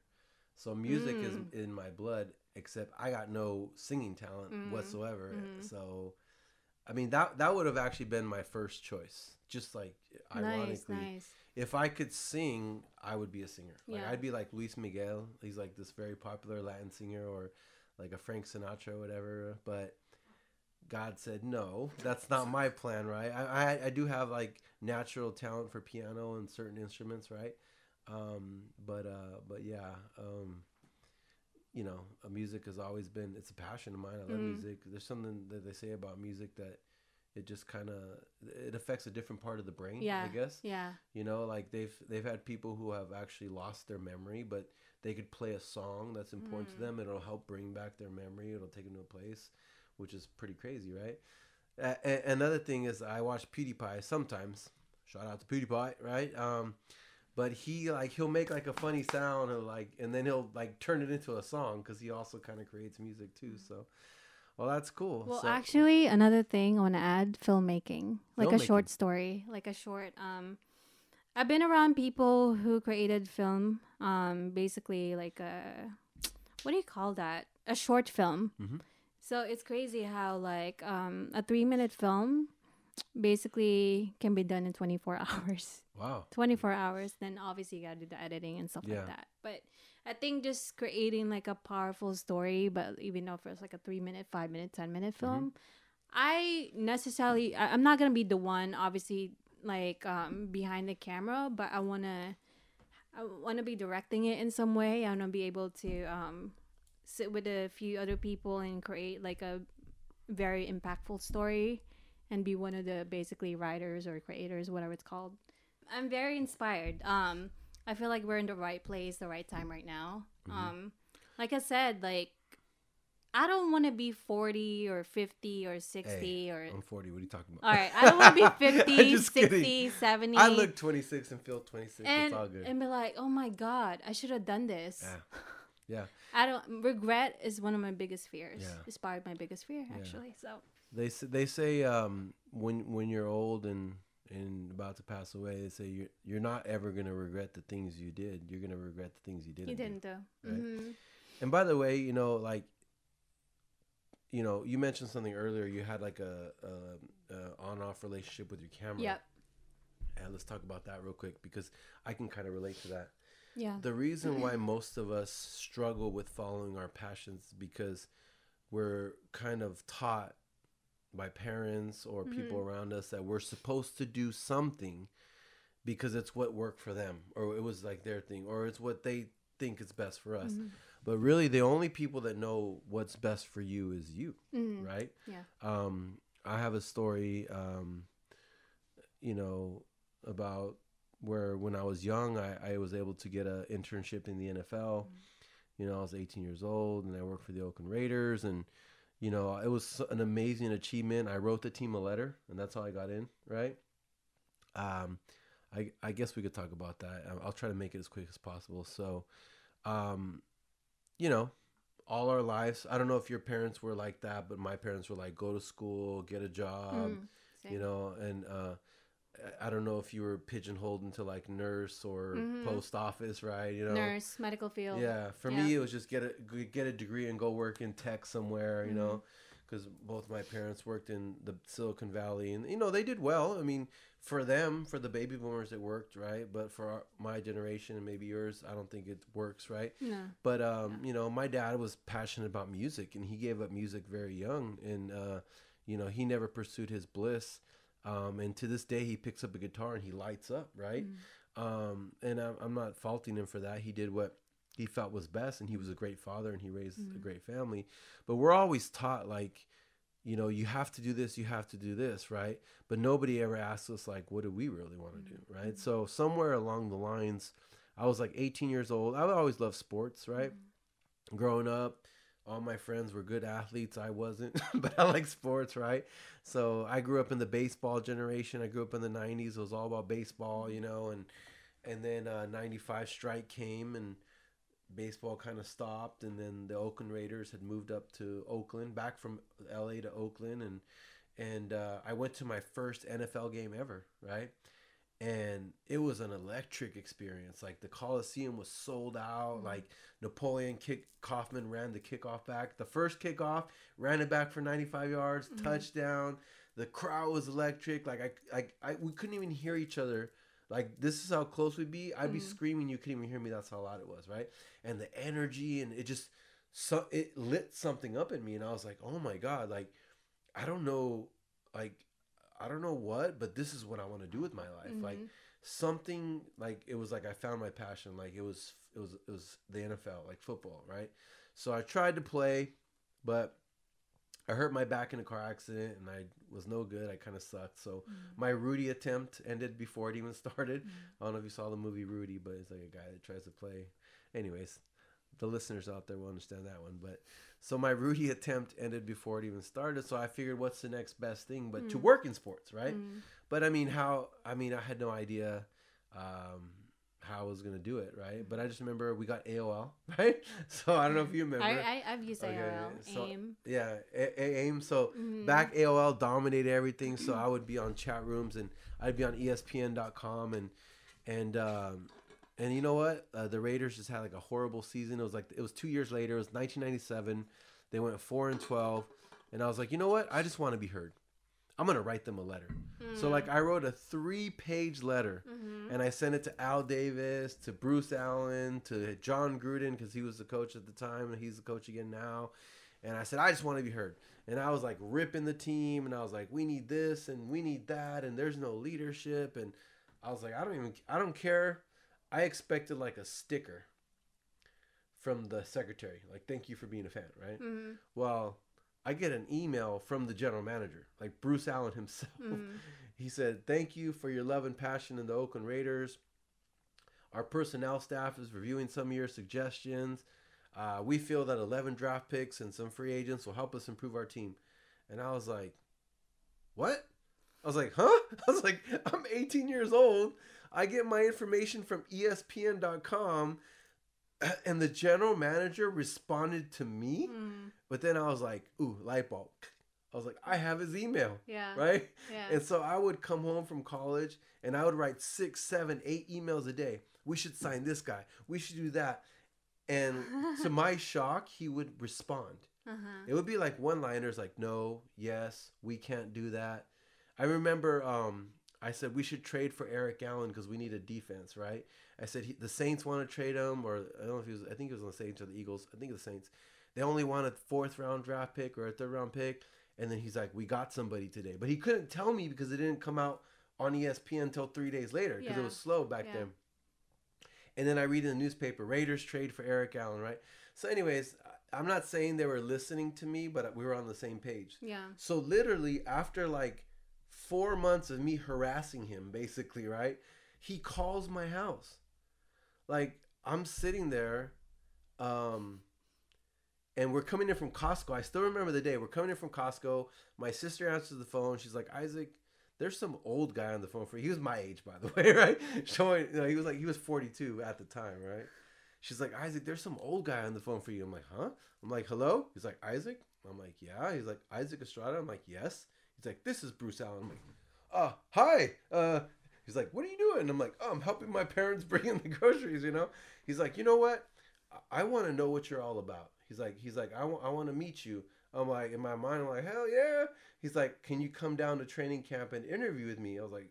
So music Mm. is in my blood, except I got no singing talent Mm. whatsoever. Mhm. So, I mean that that would have actually been my first choice. Just like ironically, Nice, nice. if I could sing, I would be a singer. Like Yeah. I'd be like Luis Miguel. He's like this very popular Latin singer, or like a Frank Sinatra or whatever. But God said no. That's not my plan, right? I I, I do have like natural talent for piano and certain instruments, right? Um, but uh, but yeah, um, you know, music has always been it's a passion of mine. I love Mhm. music. There's something that they say about music that it just kind of it affects a different part of the brain. Yeah. I guess. Yeah. You know, like they've they've had people who have actually lost their memory, but they could play a song that's important to Mm. them. It'll help bring back their memory. It'll take them to a place, which is pretty crazy, right? Uh, another thing is I watch PewDiePie sometimes. Shout out to PewDiePie, right? Um, but he like he'll make like a funny sound and like, and then he'll like turn it into a song because he also kind of creates music too. So, well, that's cool. Well, so, actually, another thing I want to add: filmmaking, like a short story, like a short. Um, I've been around people who created film. Um, basically, like a what do you call that? A short film. Mhm. So it's crazy how like um, a three-minute film basically can be done in 24 hours. wow, 24 hours then obviously you gotta do the editing and stuff Yeah. like that but i think just creating like a powerful story but even though it's like a three minute five minute ten minute Mm-hmm. film i necessarily I, i'm not gonna be the one obviously like um behind the camera but i want to i want to be directing it in some way i want to be able to um sit with a few other people and create like a very impactful story and be one of the basically writers or creators whatever it's called i'm very inspired um i feel like we're in the right place the right time right now Mm-hmm. um like i said like i don't want to be 40 or 50 or 60 Hey, or I'm 40. What are you talking about? all right i don't want to be 50 60 kidding. 70 I look 26 and feel 26. and, it's all good. and be like oh my god i should have done this yeah. Yeah. i don't regret is one of my biggest fears Yeah. it's probably my biggest fear Yeah. actually so They say, they say um, when when you're old and and about to pass away, they say you're you're not ever gonna regret the things you did. You're gonna regret the things you didn't. you didn't do right? hmm And by the way, you know, like, you know, you mentioned something earlier. You had like a, a, a on-off relationship with your camera. yep And let's talk about that real quick because I can kind of relate to that. yeah The reason why most of us struggle with following our passions is because we're kind of taught by parents or people Mm-hmm. around us that we're supposed to do something because it's what worked for them or it was like their thing or it's what they think is best for us. Mhm. But really the only people that know what's best for you is you, Mhm. right? Yeah. Um I have a story um you know about where when I was young, I, I was able to get an internship in the NFL. You know, I was 18 years old and I worked for the Oakland Raiders. And, you know, it was an amazing achievement. I wrote the team a letter and that's how I got in, right? Um, I, I guess we could talk about that. I'll- try to make it as quick as possible. So, um, you know, all our lives, I don't know if your parents were like that, but my parents were like, go to school, get a job, Mhm. you know and uh I- don't know if you were pigeonholed into like nurse or Mhm. post office right you know nurse medical field yeah for Yeah. me it was just get a get a degree and go work in tech somewhere you Mm-hmm. know because both my parents worked in the silicon valley and you know they did well i mean for them for the baby boomers it worked right but for our, my generation and maybe yours i don't think it works right no but um, you know, my dad was passionate about music, and he gave up music very young, and uh, you know, he never pursued his bliss. Um, and to this day, he picks up a guitar and he lights up, right? Um, and I'm, I'm not faulting him for that. He did what he felt was best, and he was a great father, and he raised a great family. But we're always taught like, you know, you have to do this, you have to do this, right? But nobody ever asks us like, what do we really want to do, right? So somewhere along the lines, I was like 18 years old. I always loved sports, right? Growing up, all my friends were good athletes. I wasn't, but I like sports, right? So I grew up in the baseball generation. I grew up in the 90s. It was all about baseball, you know, and and then uh, 95 strike came and baseball kind of stopped and then the Oakland Raiders had moved up to Oakland, back from LA to Oakland and and uh, I went to my first NFL game ever, right? And it was an electric experience. Like the Coliseum was sold out. Mm-hmm. Like Napoleon kick Kaufman ran the kickoff back. The first kickoff ran it back for 95 yards, mm-hmm. touchdown. The crowd was electric. Like I, I, I, we couldn't even hear each other. Like this is how close we'd be. I'd be mm-hmm. screaming, you couldn't even hear me. That's how loud it was, right? And the energy and it just, so it lit something up in me, and I was like, oh my god, like I don't know, like I don't know what, but this is what I want to do with my life. Like mm-hmm. something like it was like I found my passion. Like it was it was it was the NFL, like football, right? So I tried to play, but I hurt my back in a car accident and I was no good. I kind of sucked. So mm. my Rudy attempt ended before it even started. Mm. I don't know if you saw the movie Rudy, but it's like a guy that tries to play. Anyways, the listeners out there will understand that one. But so my Rudy attempt ended before it even started. So I figured, what's the next best thing but to work in sports, right? But I mean, how? I mean, I had no idea um, how I was gonna do it, right? But I just remember we got AOL, right? So I don't know if you remember. I, I I've used Okay, AOL, so- AIM. Yeah, A- A- AIM. So Mm-hmm. back AOL dominated everything. So I would be on chat rooms and I'd be on ESPN.com and and um, and you know what? Uh, the Raiders just had like a horrible season. It was like it was two years later. It was 1997. They went four and 12, and I was like, you know what? I just want to be heard. I'm gonna write them a letter. So like I wrote a three-page letter, and I sent it to Al Davis, to Bruce Allen, to Jon Gruden because he was the coach at the time, and he's the coach again now. And I said, I just want to be heard. And I was like ripping the team, and I was like, we need this and we need that, and there's no leadership. And I was like, I don't even, I don't care. I expected like a sticker from the secretary, like, thank you for being a fan, right? Mm-hmm. Well, I get an email from the general manager, like Bruce Allen himself. He said, Thank you for your love and passion in the Oakland Raiders. Our personnel staff is reviewing some of your suggestions. Uh, we feel that 11 draft picks and some free agents will help us improve our team. And I was like, What? I was like, Huh? I was like, I'm 18 years old. I get my information from ESPN.com. And the general manager responded to me. Mm-hmm. But then I was like, Ooh, light bulb. I was like, I have his email Yeah. right? Yeah. And so I would come home from college and I would write six, seven, eight emails a day. We should sign this guy. We should do that. And to my shock, he would respond. Uh-huh. It would be like one liners like, no, yes, we can't do that. I remember um, I said we should trade for Eric Allen because we need a defense, right? I said he, the Saints want to trade him, or I don't know if he was, I think he was on the Saints or the Eagles. I think the Saints. They only want a fourth round draft pick or a third round pick. And then he's like, we got somebody today. But he couldn't tell me because it didn't come out on ESPN until three days later because Yeah. it was slow back Yeah. then. And then I read in the newspaper, Raiders trade for Eric Allen, right? So, anyways, I'm not saying they were listening to me, but we were on the same page. Yeah. So literally after like four months of me harassing him, basically, right? He calls my house. Like I'm sitting there, um, and we're coming in from Costco. I still remember the day. We're coming in from Costco. My sister answers the phone. She's like, Isaac, there's some old guy on the phone for you. He was my age, by the way, right? Showing, you know, he was like, he was 42 at the time, right? She's like, Isaac, there's some old guy on the phone for you. I'm like, huh? I'm like, hello? He's like, Isaac? I'm like, yeah. He's like, Isaac Estrada? I'm like, yes. He's like, this is Bruce Allen. I'm like, uh, hi. Uh, he's like, what are you doing? I'm like, oh, I'm helping my parents bring in the groceries, you know? He's like, you know what? I, I want to know what you're all about. He's like, he's like, I want, I want to meet you. I'm like, in my mind, I'm like, hell yeah. He's like, can you come down to training camp and interview with me? I was like,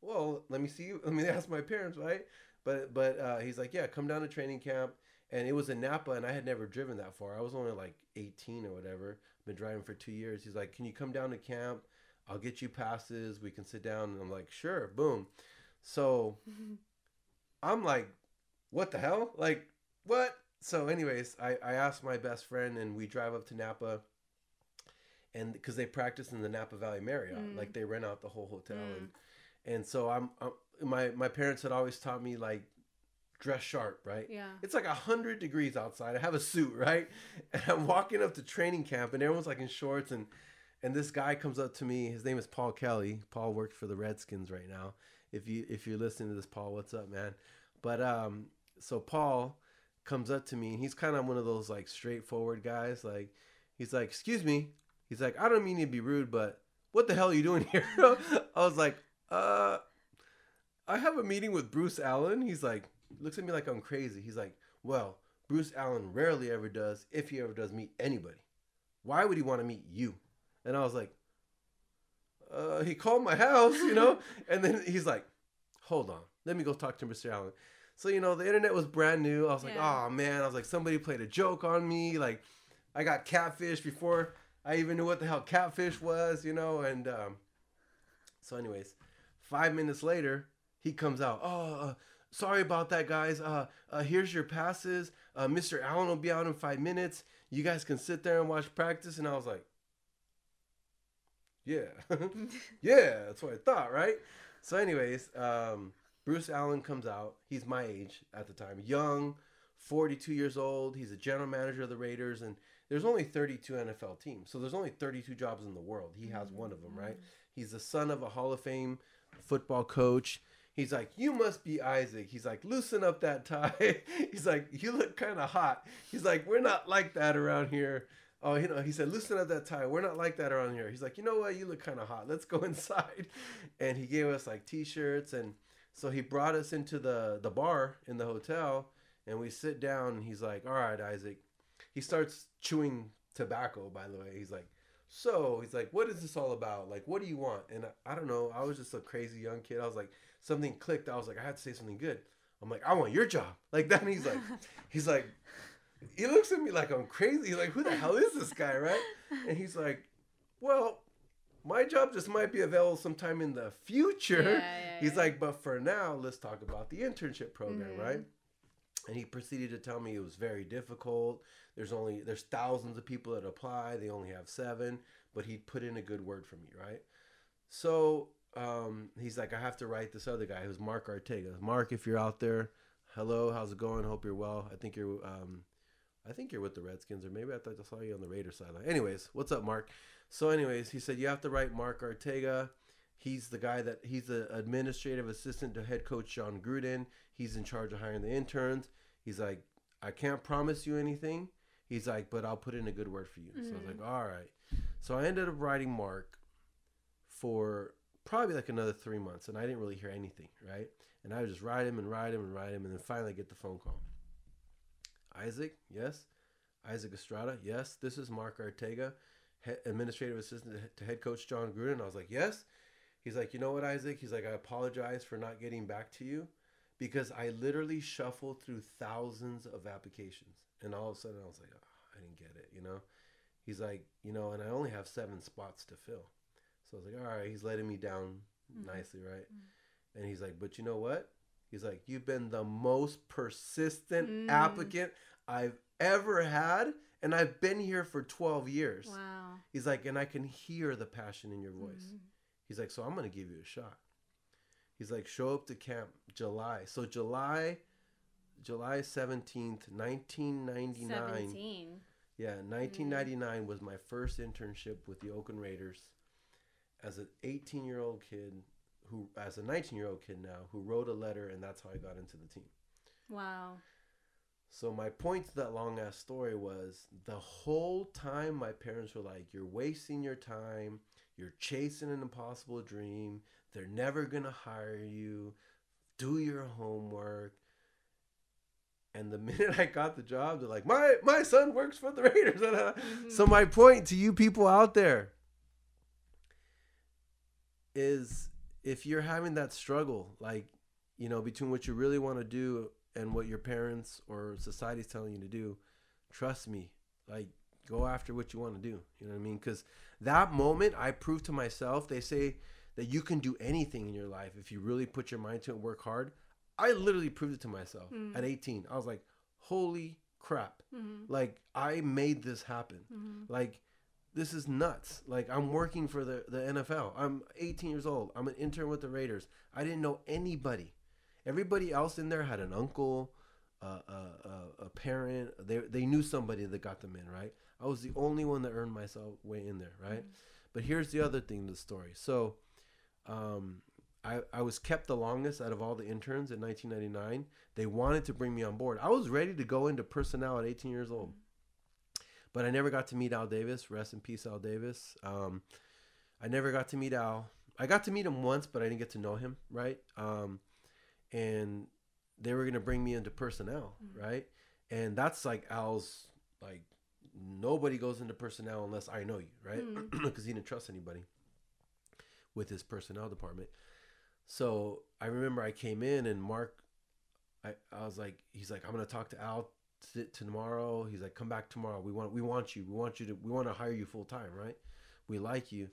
well, let me see you. Let me ask my parents, right? But but uh, he's like, yeah, come down to training camp. And it was in Napa, and I had never driven that far. I was only like 18 or whatever. Been driving for two years. He's like, can you come down to camp? I'll get you passes. We can sit down. And I'm like, sure. Boom. So I'm like, what the hell? Like, what? So, anyways, I, I asked my best friend, and we drive up to Napa, and because they practice in the Napa Valley Marriott, Mm. like they rent out the whole hotel, Mm. and and so I'm, I'm my my parents had always taught me like dress sharp, right? Yeah. It's like a hundred degrees outside. I have a suit, right? And I'm walking up to training camp, and everyone's like in shorts, and and this guy comes up to me. His name is Paul Kelly. Paul works for the Redskins right now. If you if you're listening to this, Paul, what's up, man? But um, so Paul comes up to me, and he's kind of one of those like straightforward guys. Like he's like, "Excuse me." He's like, "I don't mean to be rude, but what the hell are you doing here?" I was like, "Uh." I have a meeting with Bruce Allen. He's like, looks at me like I'm crazy. He's like, well, Bruce Allen rarely ever does, if he ever does meet anybody. Why would he want to meet you? And I was like, uh, he called my house, you know? and then he's like, hold on, let me go talk to Mr. Allen. So, you know, the internet was brand new. I was like, Yeah. oh man, I was like, somebody played a joke on me. Like, I got catfish before I even knew what the hell catfish was, you know? And um, so, anyways, five minutes later, he comes out. Oh, uh, sorry about that, guys. Uh, uh, here's your passes. Uh, Mr. Allen will be out in five minutes. You guys can sit there and watch practice. And I was like, yeah, yeah, that's what I thought, right? So, anyways, um, Bruce Allen comes out. He's my age at the time, young, 42 years old. He's a general manager of the Raiders, and there's only 32 NFL teams, so there's only 32 jobs in the world. He has one of them, right? He's the son of a Hall of Fame football coach. He's like, you must be Isaac. He's like, loosen up that tie. He's like, you look kind of hot. He's like, we're not like that around here. Oh, you know, he said, loosen up that tie. We're not like that around here. He's like, you know what? You look kind of hot. Let's go inside. And he gave us like t-shirts. And so he brought us into the, the bar in the hotel and we sit down and he's like, all right, Isaac. He starts chewing tobacco, by the way. He's like, so he's like, what is this all about? Like, what do you want? And I, I don't know. I was just a crazy young kid. I was like, something clicked. I was like, I had to say something good. I'm like, I want your job. Like that. And he's like, he's like, he looks at me like I'm crazy. He's like, who the hell is this guy, right? And he's like, well, my job just might be available sometime in the future. Yeah, yeah, he's yeah. like, but for now, let's talk about the internship program, Mhm. right? And he proceeded to tell me it was very difficult. There's only there's thousands of people that apply. They only have seven, but he put in a good word for me, right? So um, he's like, I have to write this other guy who's Mark Ortega. Mark, if you're out there, hello, how's it going? Hope you're well. I think you're um, I think you're with the Redskins, or maybe I thought I saw you on the Raiders sideline. Anyways, what's up, Mark? So, anyways, he said you have to write Mark Ortega. He's the guy that he's the administrative assistant to head coach Jon Gruden. He's in charge of hiring the interns. He's like, I can't promise you anything. He's like, but I'll put in a good word for you. So I was like, all right. So I ended up writing Mark for probably like another three months, and I didn't really hear anything, right? And I would just write him and write him and write him, and then finally get the phone call. Isaac, yes. Isaac Estrada, yes. This is Mark Ortega, administrative assistant to head coach Jon Gruden. I was like, yes. He's like, you know what, Isaac? He's like, I apologize for not getting back to you because I literally shuffled through thousands of applications. And all of a sudden I was like, oh, I didn't get it, you know? He's like, you know, and I only have seven spots to fill. So I was like, all right, he's letting me down nicely, right? And he's like, but you know what? He's like, you've been the most persistent Mm. applicant I've ever had. And I've been here for 12 years. Wow. He's like, and I can hear the passion in your voice. Mhm. He's like, so I'm going to give you a shot. He's like, show up to camp July. So July, July 17th, 1999. 17. Yeah, 1999 was my first internship with the Oakland Raiders as an 18 year old kid who, as a 19 year old kid now, who wrote a letter, and that's how I got into the team. Wow. So my point to that long ass story was the whole time my parents were like, "You're wasting your time. You're chasing an impossible dream. They're never gonna hire you. Do your homework." And the minute I got the job, they're like, "My my son works for the Raiders." Mm-hmm. So my point to you people out there is if you're having that struggle, like, you know, between what you really want to do and what your parents or society's telling you to do, trust me, like, go after what you want to do. You know what I mean? Because that moment, I proved to myself, they say that you can do anything in your life if you really put your mind to it and work hard. I literally proved it to myself Mm. at 18. I was like, holy crap. Mhm. Like, I made this happen. Mhm. Like, this is nuts. Like, I'm working for the, the NFL. I'm 18 years old. I'm an intern with the Raiders. I didn't know anybody. Everybody else in there had an uncle, uh, a, a, a parent. They, they knew somebody that got them in, right? I was the only one that earned myself way in there, right? But here's the other thing to the story. So, um, I, I was kept the longest out of all the interns in 1999. They wanted to bring me on board. I was ready to go into personnel at 18 years old, but I never got to meet Al Davis. Rest in peace, Al Davis. Um, I never got to meet Al. I got to meet him once, but I didn't get to know him, right? Um, and they were gonna bring me into personnel, right? And that's like Al's like nobody goes into personnel unless I know you, right? Because he didn't trust anybody with his personnel department. So I remember I came in and Mark, I, I was like, he's like, I'm gonna talk to Al t- tomorrow. He's like, come back tomorrow. We want we want you. We want you to we want to hire you full time, right? We like you.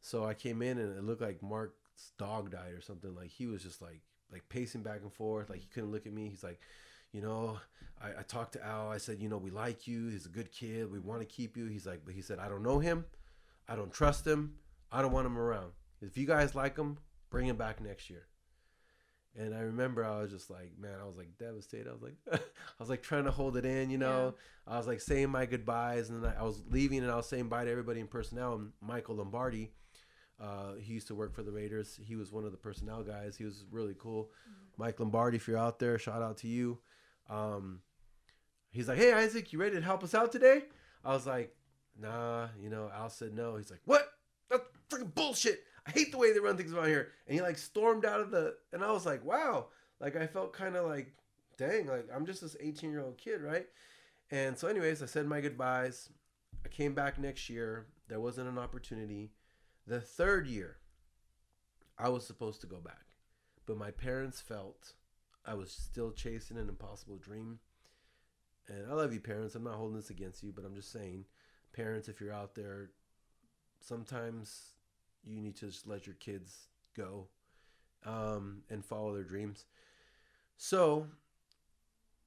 So I came in and it looked like Mark's dog died or something. Like he was just like like pacing back and forth. Like he couldn't look at me. He's like, you know, I, I talked to Al. I said, you know, we like you. He's a good kid. We want to keep you. He's like, but he said, I don't know him. I don't trust him. I don't want him around. If you guys like him, bring him back next year. And I remember I was just like, man, I was like devastated. I was like, I was like trying to hold it in, you know. I was like saying my goodbyes, and then I, I was leaving, and I was saying bye to everybody in personnel. And Michael Lombardi, uh, he used to work for the Raiders. He was one of the personnel guys. He was really cool. Mike Lombardi, if you're out there, shout out to you. Um, he's like, hey Isaac, you ready to help us out today? I was like, nah, you know. Al said no. He's like, what? That's freaking bullshit. I hate the way they run things around here. And he like stormed out of the, and I was like, wow. Like I felt kind of like, dang, like I'm just this 18 year old kid, right? And so, anyways, I said my goodbyes. I came back next year. There wasn't an opportunity. The third year, I was supposed to go back, but my parents felt I was still chasing an impossible dream. And I love you, parents. I'm not holding this against you, but I'm just saying, parents, if you're out there, sometimes you need to just let your kids go um, and follow their dreams. So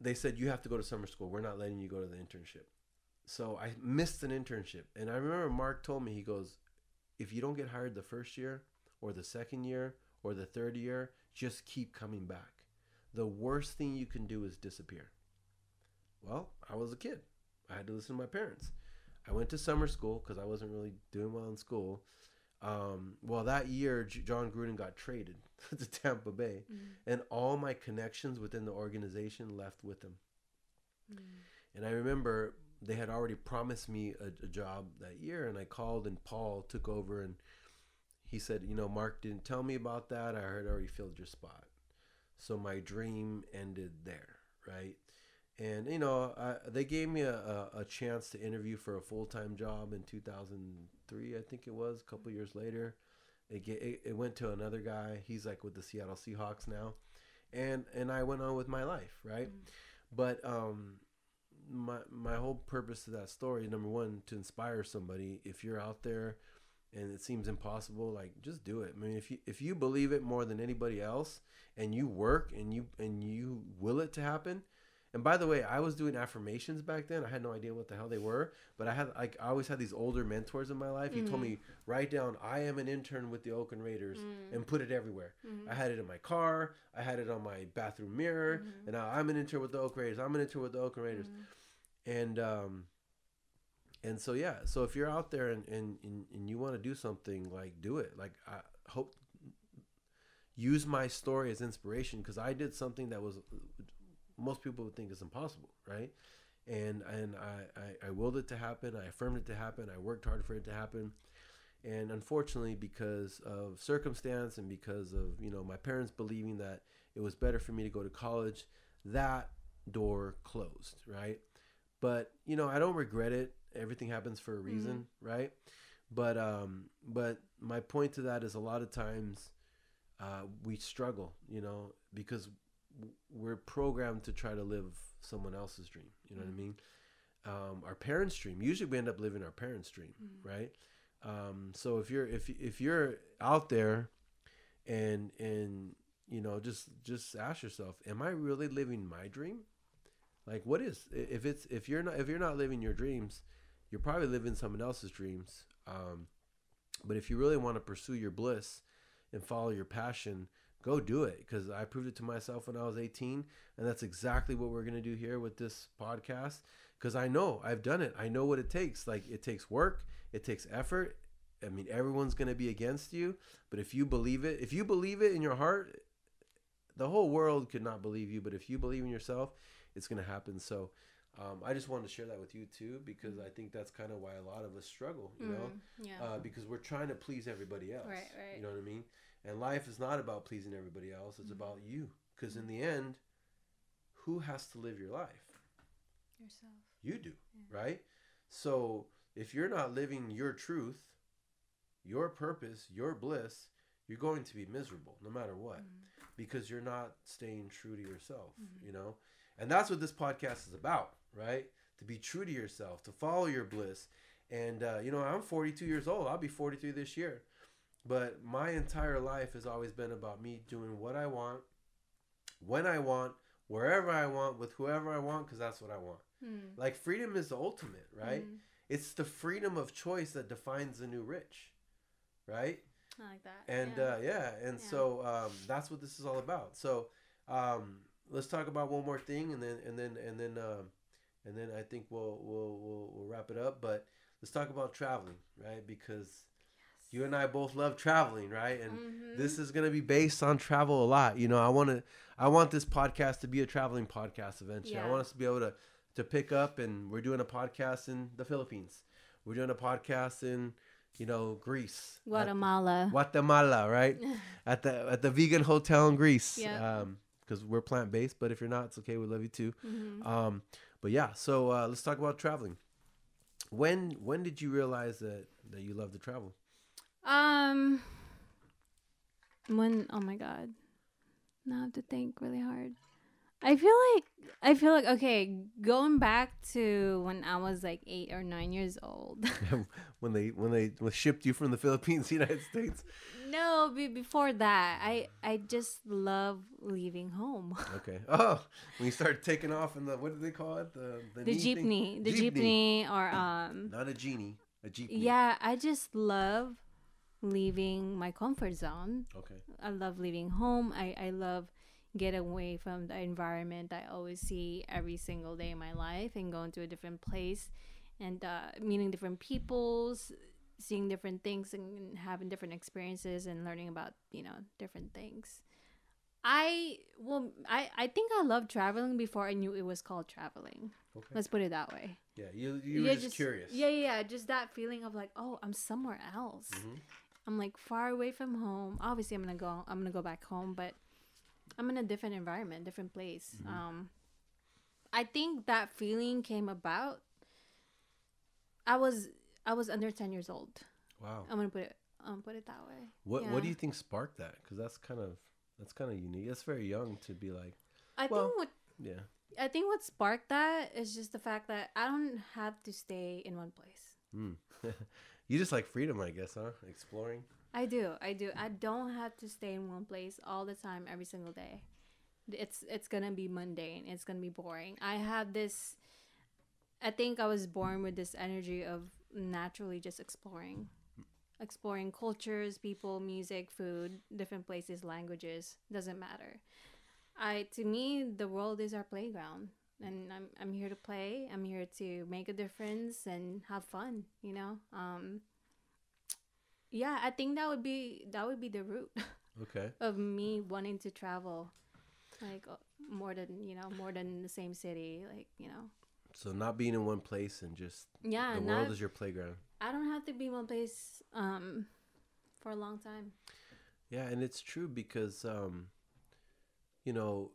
they said, You have to go to summer school. We're not letting you go to the internship. So I missed an internship. And I remember Mark told me, He goes, If you don't get hired the first year or the second year or the third year, just keep coming back. The worst thing you can do is disappear. Well, I was a kid. I had to listen to my parents. I went to summer school because I wasn't really doing well in school. Um, well, that year, Jon Gruden got traded to Tampa Bay, and all my connections within the organization left with him. And I remember they had already promised me a, a job that year, and I called, and Paul took over, and he said, "You know, Mark didn't tell me about that. I heard already filled your spot." So my dream ended there, right? And you know, I, they gave me a, a, a chance to interview for a full time job in 2003, I think it was. A couple years later, it, get, it it went to another guy. He's like with the Seattle Seahawks now, and and I went on with my life, right? But um, my my whole purpose to that story, number one, to inspire somebody. If you're out there and it seems impossible, like just do it. I mean, if you if you believe it more than anybody else, and you work and you and you will it to happen. And by the way, I was doing affirmations back then. I had no idea what the hell they were, but I had like I always had these older mentors in my life. He told me mm-hmm. write down I am an intern with the Oakland Raiders mm. and put it everywhere. Mm-hmm. I had it in my car. I had it on my bathroom mirror, mm-hmm. and now I'm an intern with the Oak Raiders. I'm an intern with the Oakland Raiders, and um, and so yeah. So if you're out there and and, and, and you want to do something, like do it. Like I hope use my story as inspiration because I did something that was most people would think is impossible, right? And and I, I, I willed it to happen. I affirmed it to happen. I worked hard for it to happen. And unfortunately, because of circumstance and because of you know my parents believing that it was better for me to go to college, that door closed, right? But you know I don't regret it. Everything happens for a reason, right? But um, but my point to that is a lot of times uh, we struggle, you know, because we're programmed to try to live someone else's dream. You know what I mean? Um, our parents' dream. Usually, we end up living our parents' dream, right? Um, so if you're if if you're out there and and you know, just just ask yourself, am I really living my dream? Like what is if it's if you're not if you're not living your dreams, you're probably living someone else's dreams. Um, but if you really want to pursue your bliss and follow your passion, go do it because I proved it to myself when I was 18 and that's exactly what we're going to do here with this podcast because I know I've done it. I know what it takes. Like it takes work, it takes effort. I mean, everyone's going to be against you, but if you believe it, if you believe it in your heart, the whole world could not believe you, but if you believe in yourself, it's going to happen. So, um, I just wanted to share that with you too because I think that's kind of why a lot of us struggle, you know, Mm, yeah. uh, because we're trying to please everybody else. Right, right. You know what I mean? And life is not about pleasing everybody else; it's mm-hmm. about you. Because in mm-hmm. the end, who has to live your life? Yourself. You do, right? So if you're not living your truth, your purpose, your bliss, you're going to be miserable no matter what mm-hmm. because you're not staying true to yourself, you know? And that's what this podcast is about, right? To be true to yourself, to follow your bliss. And, uh, you know, I'm 42 years old. I'll be 43 this year. But my entire life has always been about me doing what I want, when I want, wherever I want, with whoever I want, because that's what I want. Mm. Like freedom is the ultimate, right? Mm. It's the freedom of choice that defines the new rich, right? I like that. And yeah. uh, yeah, and Yeah. so um, that's what this is all about. So um, let's talk about one more thing, and then and then and then um, and then I think we'll we'll we'll, we'll wrap it up. But let's talk about traveling, right? Because you and I both love traveling, right? And Mhm. this is going to be based on travel a lot. You know, I want to I want this podcast to be a traveling podcast eventually. I want us to be able to to pick up and we're doing a podcast in the Philippines. We're doing a podcast in, you know, Greece. at- Guatemala. Guatemala, right? at the at the vegan hotel in Greece. Yeah. Um because we're plant based, but if you're not, it's okay. We love you too. Mhm. Um, but yeah, so uh, let's talk about traveling. When when did you realize that that you love to travel? Um. When? Oh my god. Now I have to think really hard. I feel like I feel like okay, going back to when I was like eight or nine years old. when they when they shipped you from the Philippines to the United States. no, be, before that, I I just love leaving home. Okay. Oh, when you start taking off in the what do they call it? The the, the knee thing? jeepney, the jeepney, or um. Not a genie, a jeepney. Yeah, I just love leaving my comfort zone. Okay. I love leaving home. I, I love get away from the environment I always see every single day in my life and going to a different place and uh, meeting different peoples, seeing different things and having different experiences and learning about, you know, different things. I well I, I think I loved traveling before I knew it was called traveling. Okay. Let's put it that way. Yeah, you you Yeah, were just, curious. Yeah, yeah. Just that feeling of like, oh, I'm somewhere else. Mhm. I'm like far away from home. Obviously, I'm gonna go. I'm gonna go back home, but I'm in a different environment, different place. Mm-hmm. Um, I think that feeling came about. I was I was under ten years old. Wow. I'm gonna put it. Um, put it that way. What yeah. what do you think sparked that? Because that's kind of that's kind of unique. That's very young to be like, I Well- think what yeah. I think what sparked that is just the fact that I don't have to stay in one place. Mm. you just like freedom, I guess, huh? Exploring. I do. I do. I don't have to stay in one place all the time every single day. It's it's going to be mundane. It's going to be boring. I have this I think I was born with this energy of naturally just exploring. Exploring cultures, people, music, food, different places, languages, doesn't matter. I to me the world is our playground and I'm I'm here to play. I'm here to make a difference and have fun, you know? Um yeah, I think that would be that would be the root Okay. of me wanting to travel, like uh, more than you know, more than the same city, like you know. So not being in one place and just Yeah, the not, world is your playground. I don't have to be in one place um for a long time. Yeah, and it's true because um, you know,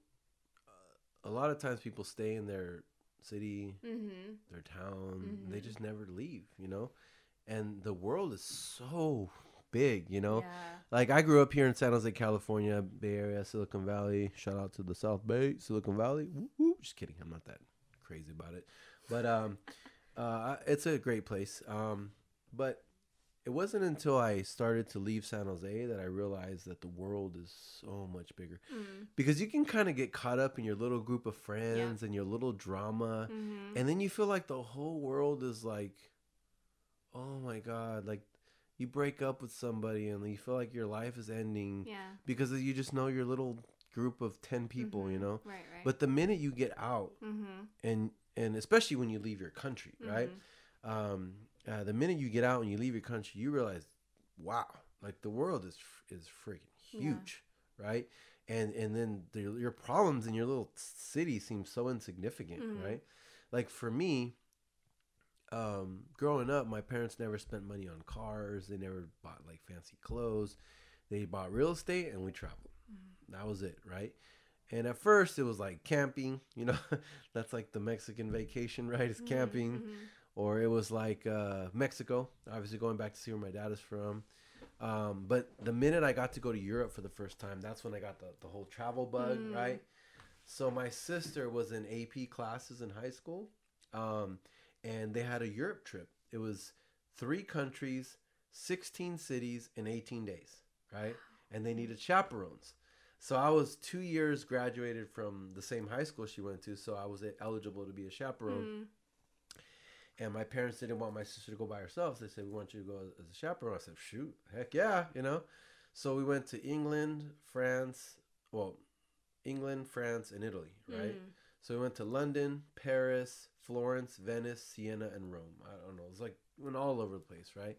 a lot of times people stay in their city, Mm-hmm. their town, and they just never leave. You know, and the world is so big. You know, Yeah. like I grew up here in San Jose, California, Bay Area, Silicon Valley. Shout out to the South Bay, Silicon Valley. Woo, woo. Just kidding, I'm not that crazy about it, but um, uh, it's a great place. Um, but it wasn't until I started to leave San Jose that I realized that the world is so much bigger. Mm. Because you can kind of get caught up in your little group of friends and your little drama, Mhm. and then you feel like the whole world is like, oh my god, like you break up with somebody and you feel like your life is ending Yeah. because you just know your little group of 10 people, you Mhm. know. Right. Right. But the minute you get out Mm-hmm. and and especially when you leave your country, right? um, uh, the minute you get out and you leave your country, you realize, wow, like the world is is freaking Yeah. huge, right? And and then the, your problems in your little city seem so insignificant, Mhm. right? Like for me, um, growing up, my parents never spent money on cars. They never bought like fancy clothes. They bought real estate and we traveled. That was it, right? And at first, it was like camping. You know, that's like the Mexican vacation, right? It's camping Mhm. Or it was like uh, Mexico. Obviously, going back to see where my dad is from. Um, but the minute I got to go to Europe for the first time, that's when I got the, the whole travel bug, Mm. right? So my sister was in AP classes in high school, um, and they had a Europe trip. It was three countries, 16 cities in 18 days, right? And they needed chaperones. So I was two years graduated from the same high school she went to, so I was eligible to be a chaperone Mm. And my parents didn't want my sister to go by herself. They said, "We want you to go as, a chaperone." I said, "Shoot, heck yeah!" You know. So we went to England, France, well, England, France, and Italy, right? Mm. So we went to London, Paris, Florence, Venice, Siena, and Rome. I don't know. It was like went all over the place, right?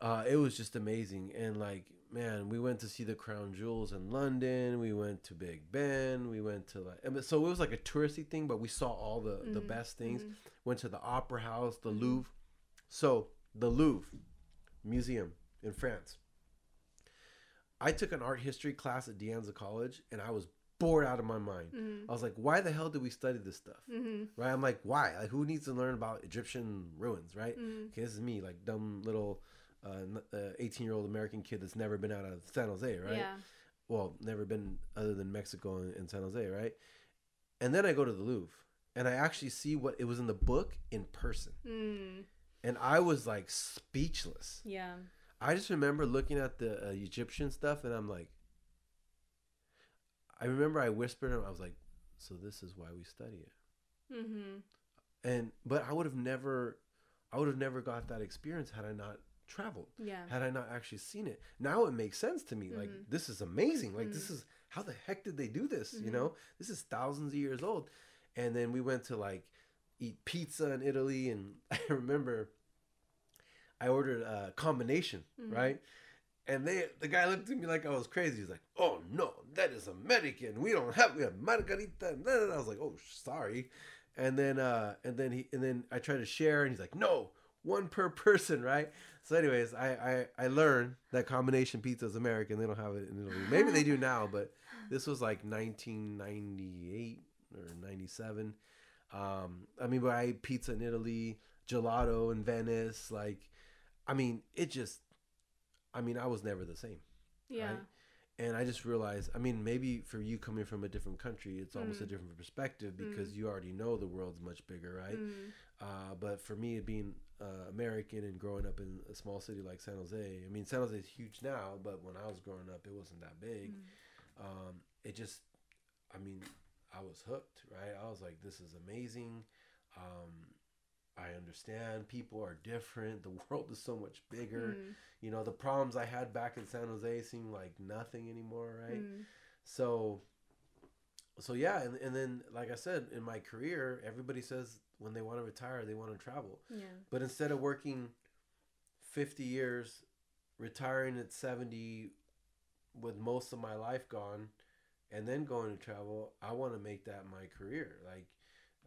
Uh, it was just amazing, and like man, we went to see the Crown Jewels in London. We went to Big Ben. We went to like, so it was like a touristy thing, but we saw all the the Mhm. best things Mhm. went to the opera house the Mhm. louvre so the louvre museum in france i took an art history class at de Anza college and i was bored out of my mind Mhm. i was like why the hell do we study this stuff Mhm. right i'm like why like who needs to learn about egyptian ruins right Mhm. okay this is me like dumb little 18 year old american kid that's never been out of san jose right Yeah. well, never been other than Mexico and, and San Jose, right? And then I go to the Louvre and I actually see what it was in the book in person. Mm. And I was like speechless. Yeah. I just remember looking at the uh, Egyptian stuff and I'm like, I remember I whispered him, I was like, so this is why we study it. Mm-hmm. And, but I would have never, I would have never got that experience had I not traveled. Yeah. had I not actually seen it. Now it makes sense to me. Like Mhm. this is amazing. Like this Mhm. is how the heck did they do this? You Mhm. know, this is thousands of years old. And then we went to like eat pizza in Italy, and I remember I ordered a combination, Mhm. right? And they, the guy looked at me like I was crazy. He's like, "Oh no, that is American. We don't have we have margherita." And then I was like, "Oh, sorry." And then, uh, and then he, and then I tried to share, and he's like, "No, one per person, right?" So, anyways, I, I, I learned that combination pizza is American. They don't have it in Italy. Maybe they do now, but this was like 1998 or 97. Um, I mean, but I ate pizza in Italy, gelato in Venice. Like, I mean, it just, I mean, I was never the same. Yeah. right? And I just realized, I mean, maybe for you coming from a different country, it's almost a Mm. different perspective because you already know the world's much bigger, right? Mm. Uh, but for me, it being uh, American and growing up in a small city like San Jose, I mean, San Jose is huge now, but when I was growing up, it wasn't that big. Mm. Um, it just, I mean, I was hooked, right? I was like, this is amazing. Um, I understand people are different. The world is so much bigger. Mm. You know, the problems I had back in San Jose seem like nothing anymore, right? Mm. So, so yeah, and, and then like I said, in my career, everybody says when they want to retire, they want to travel. Yeah. But instead of working 50 years, retiring at 70 with most of my life gone, and then going to travel, I want to make that my career. Like,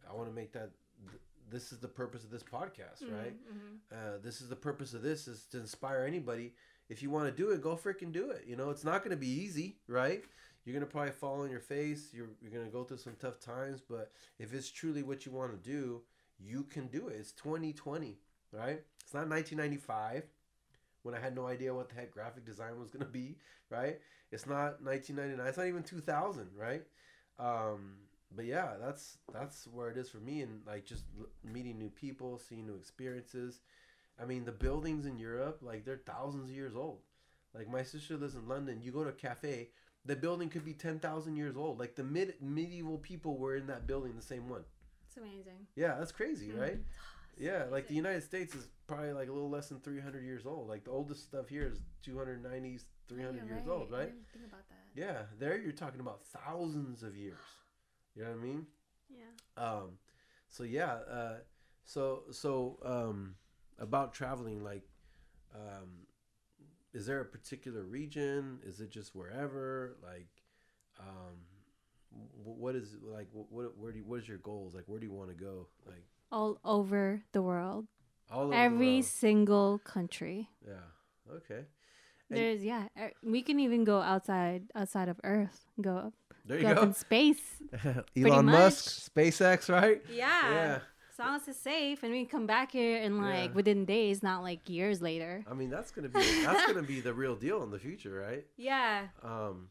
I want to make that. Th- this is the purpose of this podcast, right? Mm-hmm. Uh, this is the purpose of this is to inspire anybody. If you want to do it, go freaking do it. You know, it's not going to be easy, right? You're to probably fall on your face. You're, you're to go through some tough times. But if it's truly what you want to do, you can do it. It's 2020, right? It's not 1995 when I had no idea what the heck graphic design was to be, right? It's not 1999. It's not even 2000, right? Um, but yeah, that's that's where it is for me, and like just meeting new people, seeing new experiences, I mean, the buildings in Europe, like they're thousands of years old. Like my sister lives in London. You go to a cafe, the building could be ten thousand years old. Like the mid medieval people were in that building, the same one. It's amazing. Yeah, that's crazy, Mm. right? Yeah, like the. United States is probably like a little less than three hundred years old. Like the oldest stuff here is 290, 300 Yeah, years you're old, right? think about that. Yeah, there you're talking about thousands of years. You know what I mean? Yeah. Um, so yeah, uh, so so um, about traveling, like, um, is there a particular region? Is it just wherever? Like, um, what is like? What where do you, what is your goals? Like, where do you want to go? Like All over the world. all over Every world. single country. Yeah. Okay. And- There's yeah. er, We can even go outside outside of Earth. Go up. There Go you up go. in space. Elon Musk. SpaceX, right? Yeah. Yeah. As long as it's safe and we come back here in like Yeah. within days, not like years later. I mean, that's gonna be that's gonna be the real deal in the future, right? Yeah. Um,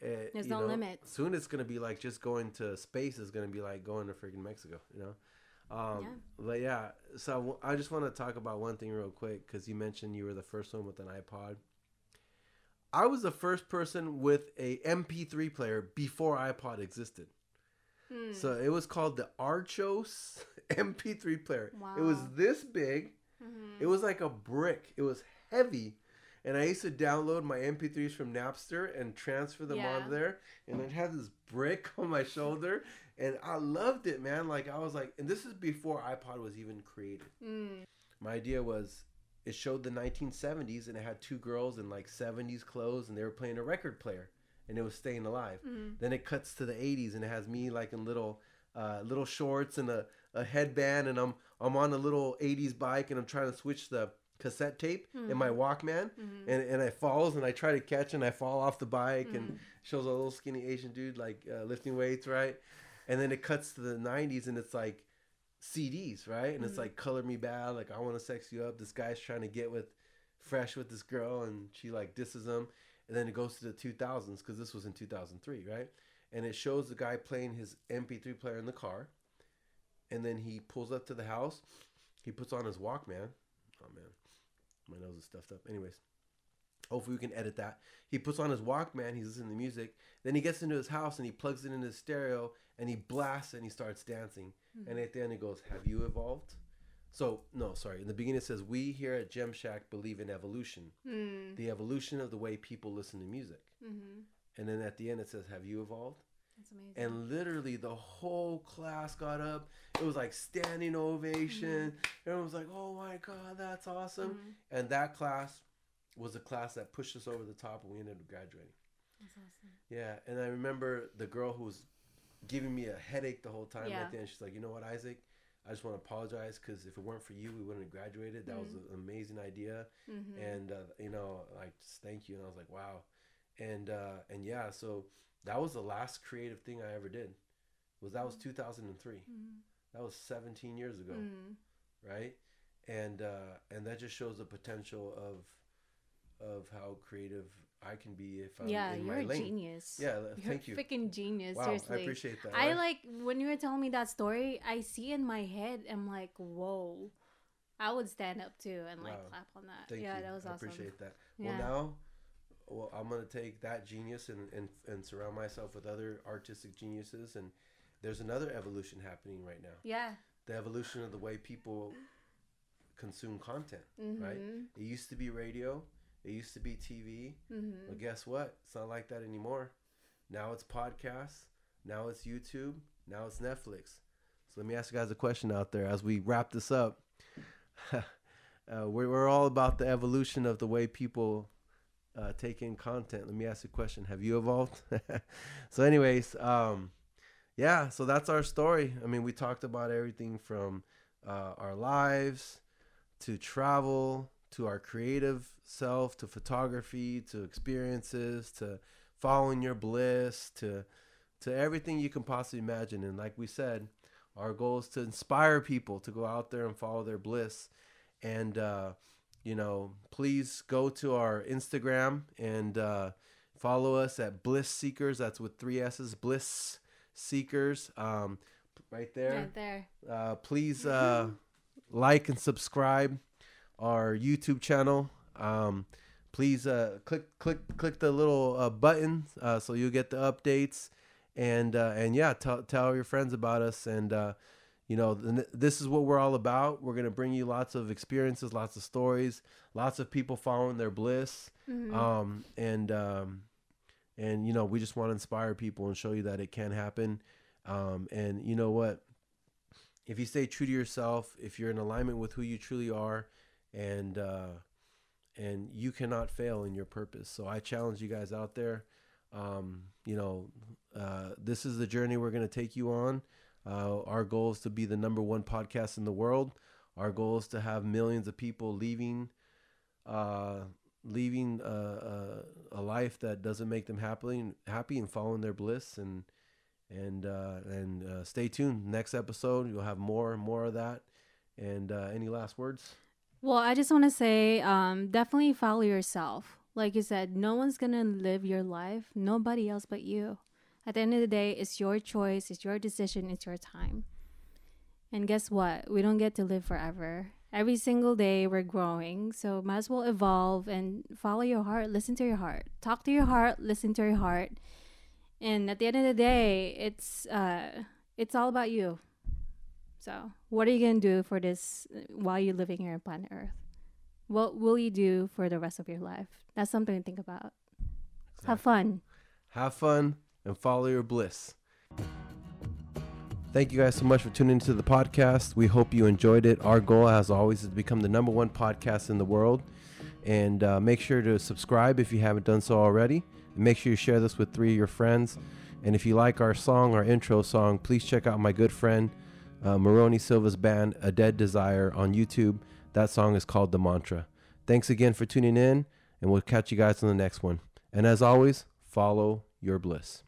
eh, There's no know, limits. Soon it's gonna be like just going to space is gonna be like going to freaking Mexico, you know. Um, Yeah. But yeah, so I w- I just want to talk about one thing real quick because you mentioned you were the first one with an iPod. I was the first person with a MP3 player before iPod existed. Hmm. So it was called the Archos MP3 player. It was this big. Mhm. It was like a brick. It was heavy. And I used to download my MP3s from Napster and transfer them Yeah. on there. And it had this brick on my shoulder. And I loved it, man. Like, I was like, and this is before iPod was even created. Mm. My idea was it showed the 1970s and it had two girls in like 70s clothes and they were playing a record player and it was staying alive. Mm. Then it cuts to the 80s and it has me like in little uh, little shorts and a, a headband and I'm I'm on a little 80s bike and I'm trying to switch the cassette tape in my Walkman Mhm. and, and I falls and I try to catch and I fall off the bike and Mhm. shows a little skinny Asian dude like uh, lifting weights, right? And then it cuts to the 90s and it's like CDs, right? And it's Mhm. like Color Me Badd, like I Want to Sex You Up. This guy's trying to get with fresh with this girl and she like disses him. And then it goes to the 2000s because this was in 2003, right? And it shows the guy playing his MP3 player in the car. And then he pulls up to the house. He puts on his Walkman. Oh man, my nose is stuffed up. Anyways, hopefully we can edit that. He puts on his Walkman. He's listening to music. Then he gets into his house and he plugs it into his stereo and he blasts and he starts dancing. Hmm. And at the end, he goes, "Have you evolved?" So no, sorry. In the beginning, it says, "We here at Gem Shack believe in evolution, Mm. the evolution of the way people listen to music." Mm-hmm. And then at the end, it says, "Have you evolved?" That's amazing. And literally, the whole class got up. It was like standing ovation. Everyone was like, "Oh my god, that's awesome!" Mhm. And that class was a class that pushed us over the top, and we ended up graduating. That's awesome. Yeah, and I remember the girl who was giving me a headache the whole time. Yeah. At the end, she's like, "You know what, Isaac? I just want to apologize because if it weren't for you, we wouldn't have graduated. That was Mhm. an amazing idea, Mm-hmm. and uh, you know, like just thank you." And I was like, "Wow," and uh, and yeah, so that was the last creative thing I ever did. Was that was 2003. Mm-hmm. That was 17 years ago, Mm. right? And uh, and that just shows the potential of of how creative I can be if I'm yeah, in you're my a lane. genius. Yeah, You're thank you. a freaking genius. Wow, seriously. I appreciate that. I right? like when you were telling me that story. I see in my head. I'm like, whoa. I would stand up too and like Wow. clap on that. Thank yeah, you. that was awesome. I appreciate that. Yeah. Well, now, well, I'm gonna take that genius and, and and surround myself with other artistic geniuses. And there's another evolution happening right now. yeah. The evolution of the way people consume content. Right. Mhm. It used to be radio. It used to be TV. Mhm. But guess what? It's not like that anymore. Now it's podcasts. Now it's YouTube. Now it's Netflix. So let me ask you guys a question out there as we wrap this up. uh, we're, we're all about the evolution of the way people uh, take in content. Let me ask you a question. Have you evolved? so, anyways, um, yeah, so that's our story. I mean, we talked about everything from uh, our lives to travel to our creative self to photography to experiences to following your bliss to to everything you can possibly imagine. And like we said our goal is to inspire people to go out there and follow their bliss. And uh, you know please go to our instagram and uh, follow us at bliss seekers. That's with three s's bliss seekers. Um, right there. Right there. uh, please uh, like and subscribe our YouTube channel. Um, please uh, click click click the little uh, button uh, so you'll get the updates. And uh, and yeah tell tell your friends about us. And uh, you know th- this is what we're all about. We're gonna bring you lots of experiences lots of stories lots of people following their bliss. Mhm. um, and um, and you know we just want to inspire people and show you that it can happen. Um, and you know what? If you stay true to yourself if you're in alignment with who you truly are and uh, and you cannot fail in your purpose. So i challenge you guys out there um, you know uh, this is the journey we're going to take you on. Uh, our goal is to be the number one podcast in the world. Our goal is to have millions of people leaving uh, leaving uh, uh, a life that doesn't make them happy happy and following their bliss. And and uh, and stay tuned. Next episode you'll have more more of that. And any last words Well, I just want to say, um, definitely follow yourself. Like you said, no one's gonna live your life. Nobody else but you. At the end of the day, it's your choice. It's your decision. It's your time. And guess what? We don't get to live forever. Every single day we're growing, so might as well evolve and follow your heart. Listen to your heart. Talk to your heart. Listen to your heart. And at the end of the day, it's uh, it's all about you. So, what are you going to do for this uh, while you're living here on planet Earth? What will you do for the rest of your life? That's something to think about. Have fun. have fun and follow your bliss thank you guys so much for tuning into the podcast we hope you enjoyed it our goal as always is to become the number one podcast in the world and uh, make sure to subscribe if you haven't done so already and make sure you share this with three of your friends and if you like our song our intro song please check out my good friend uh, Maroni Silva's band A Dead Desire on YouTube. That song is called The Mantra. Thanks again for tuning in and we'll catch you guys on the next one. And as always follow your bliss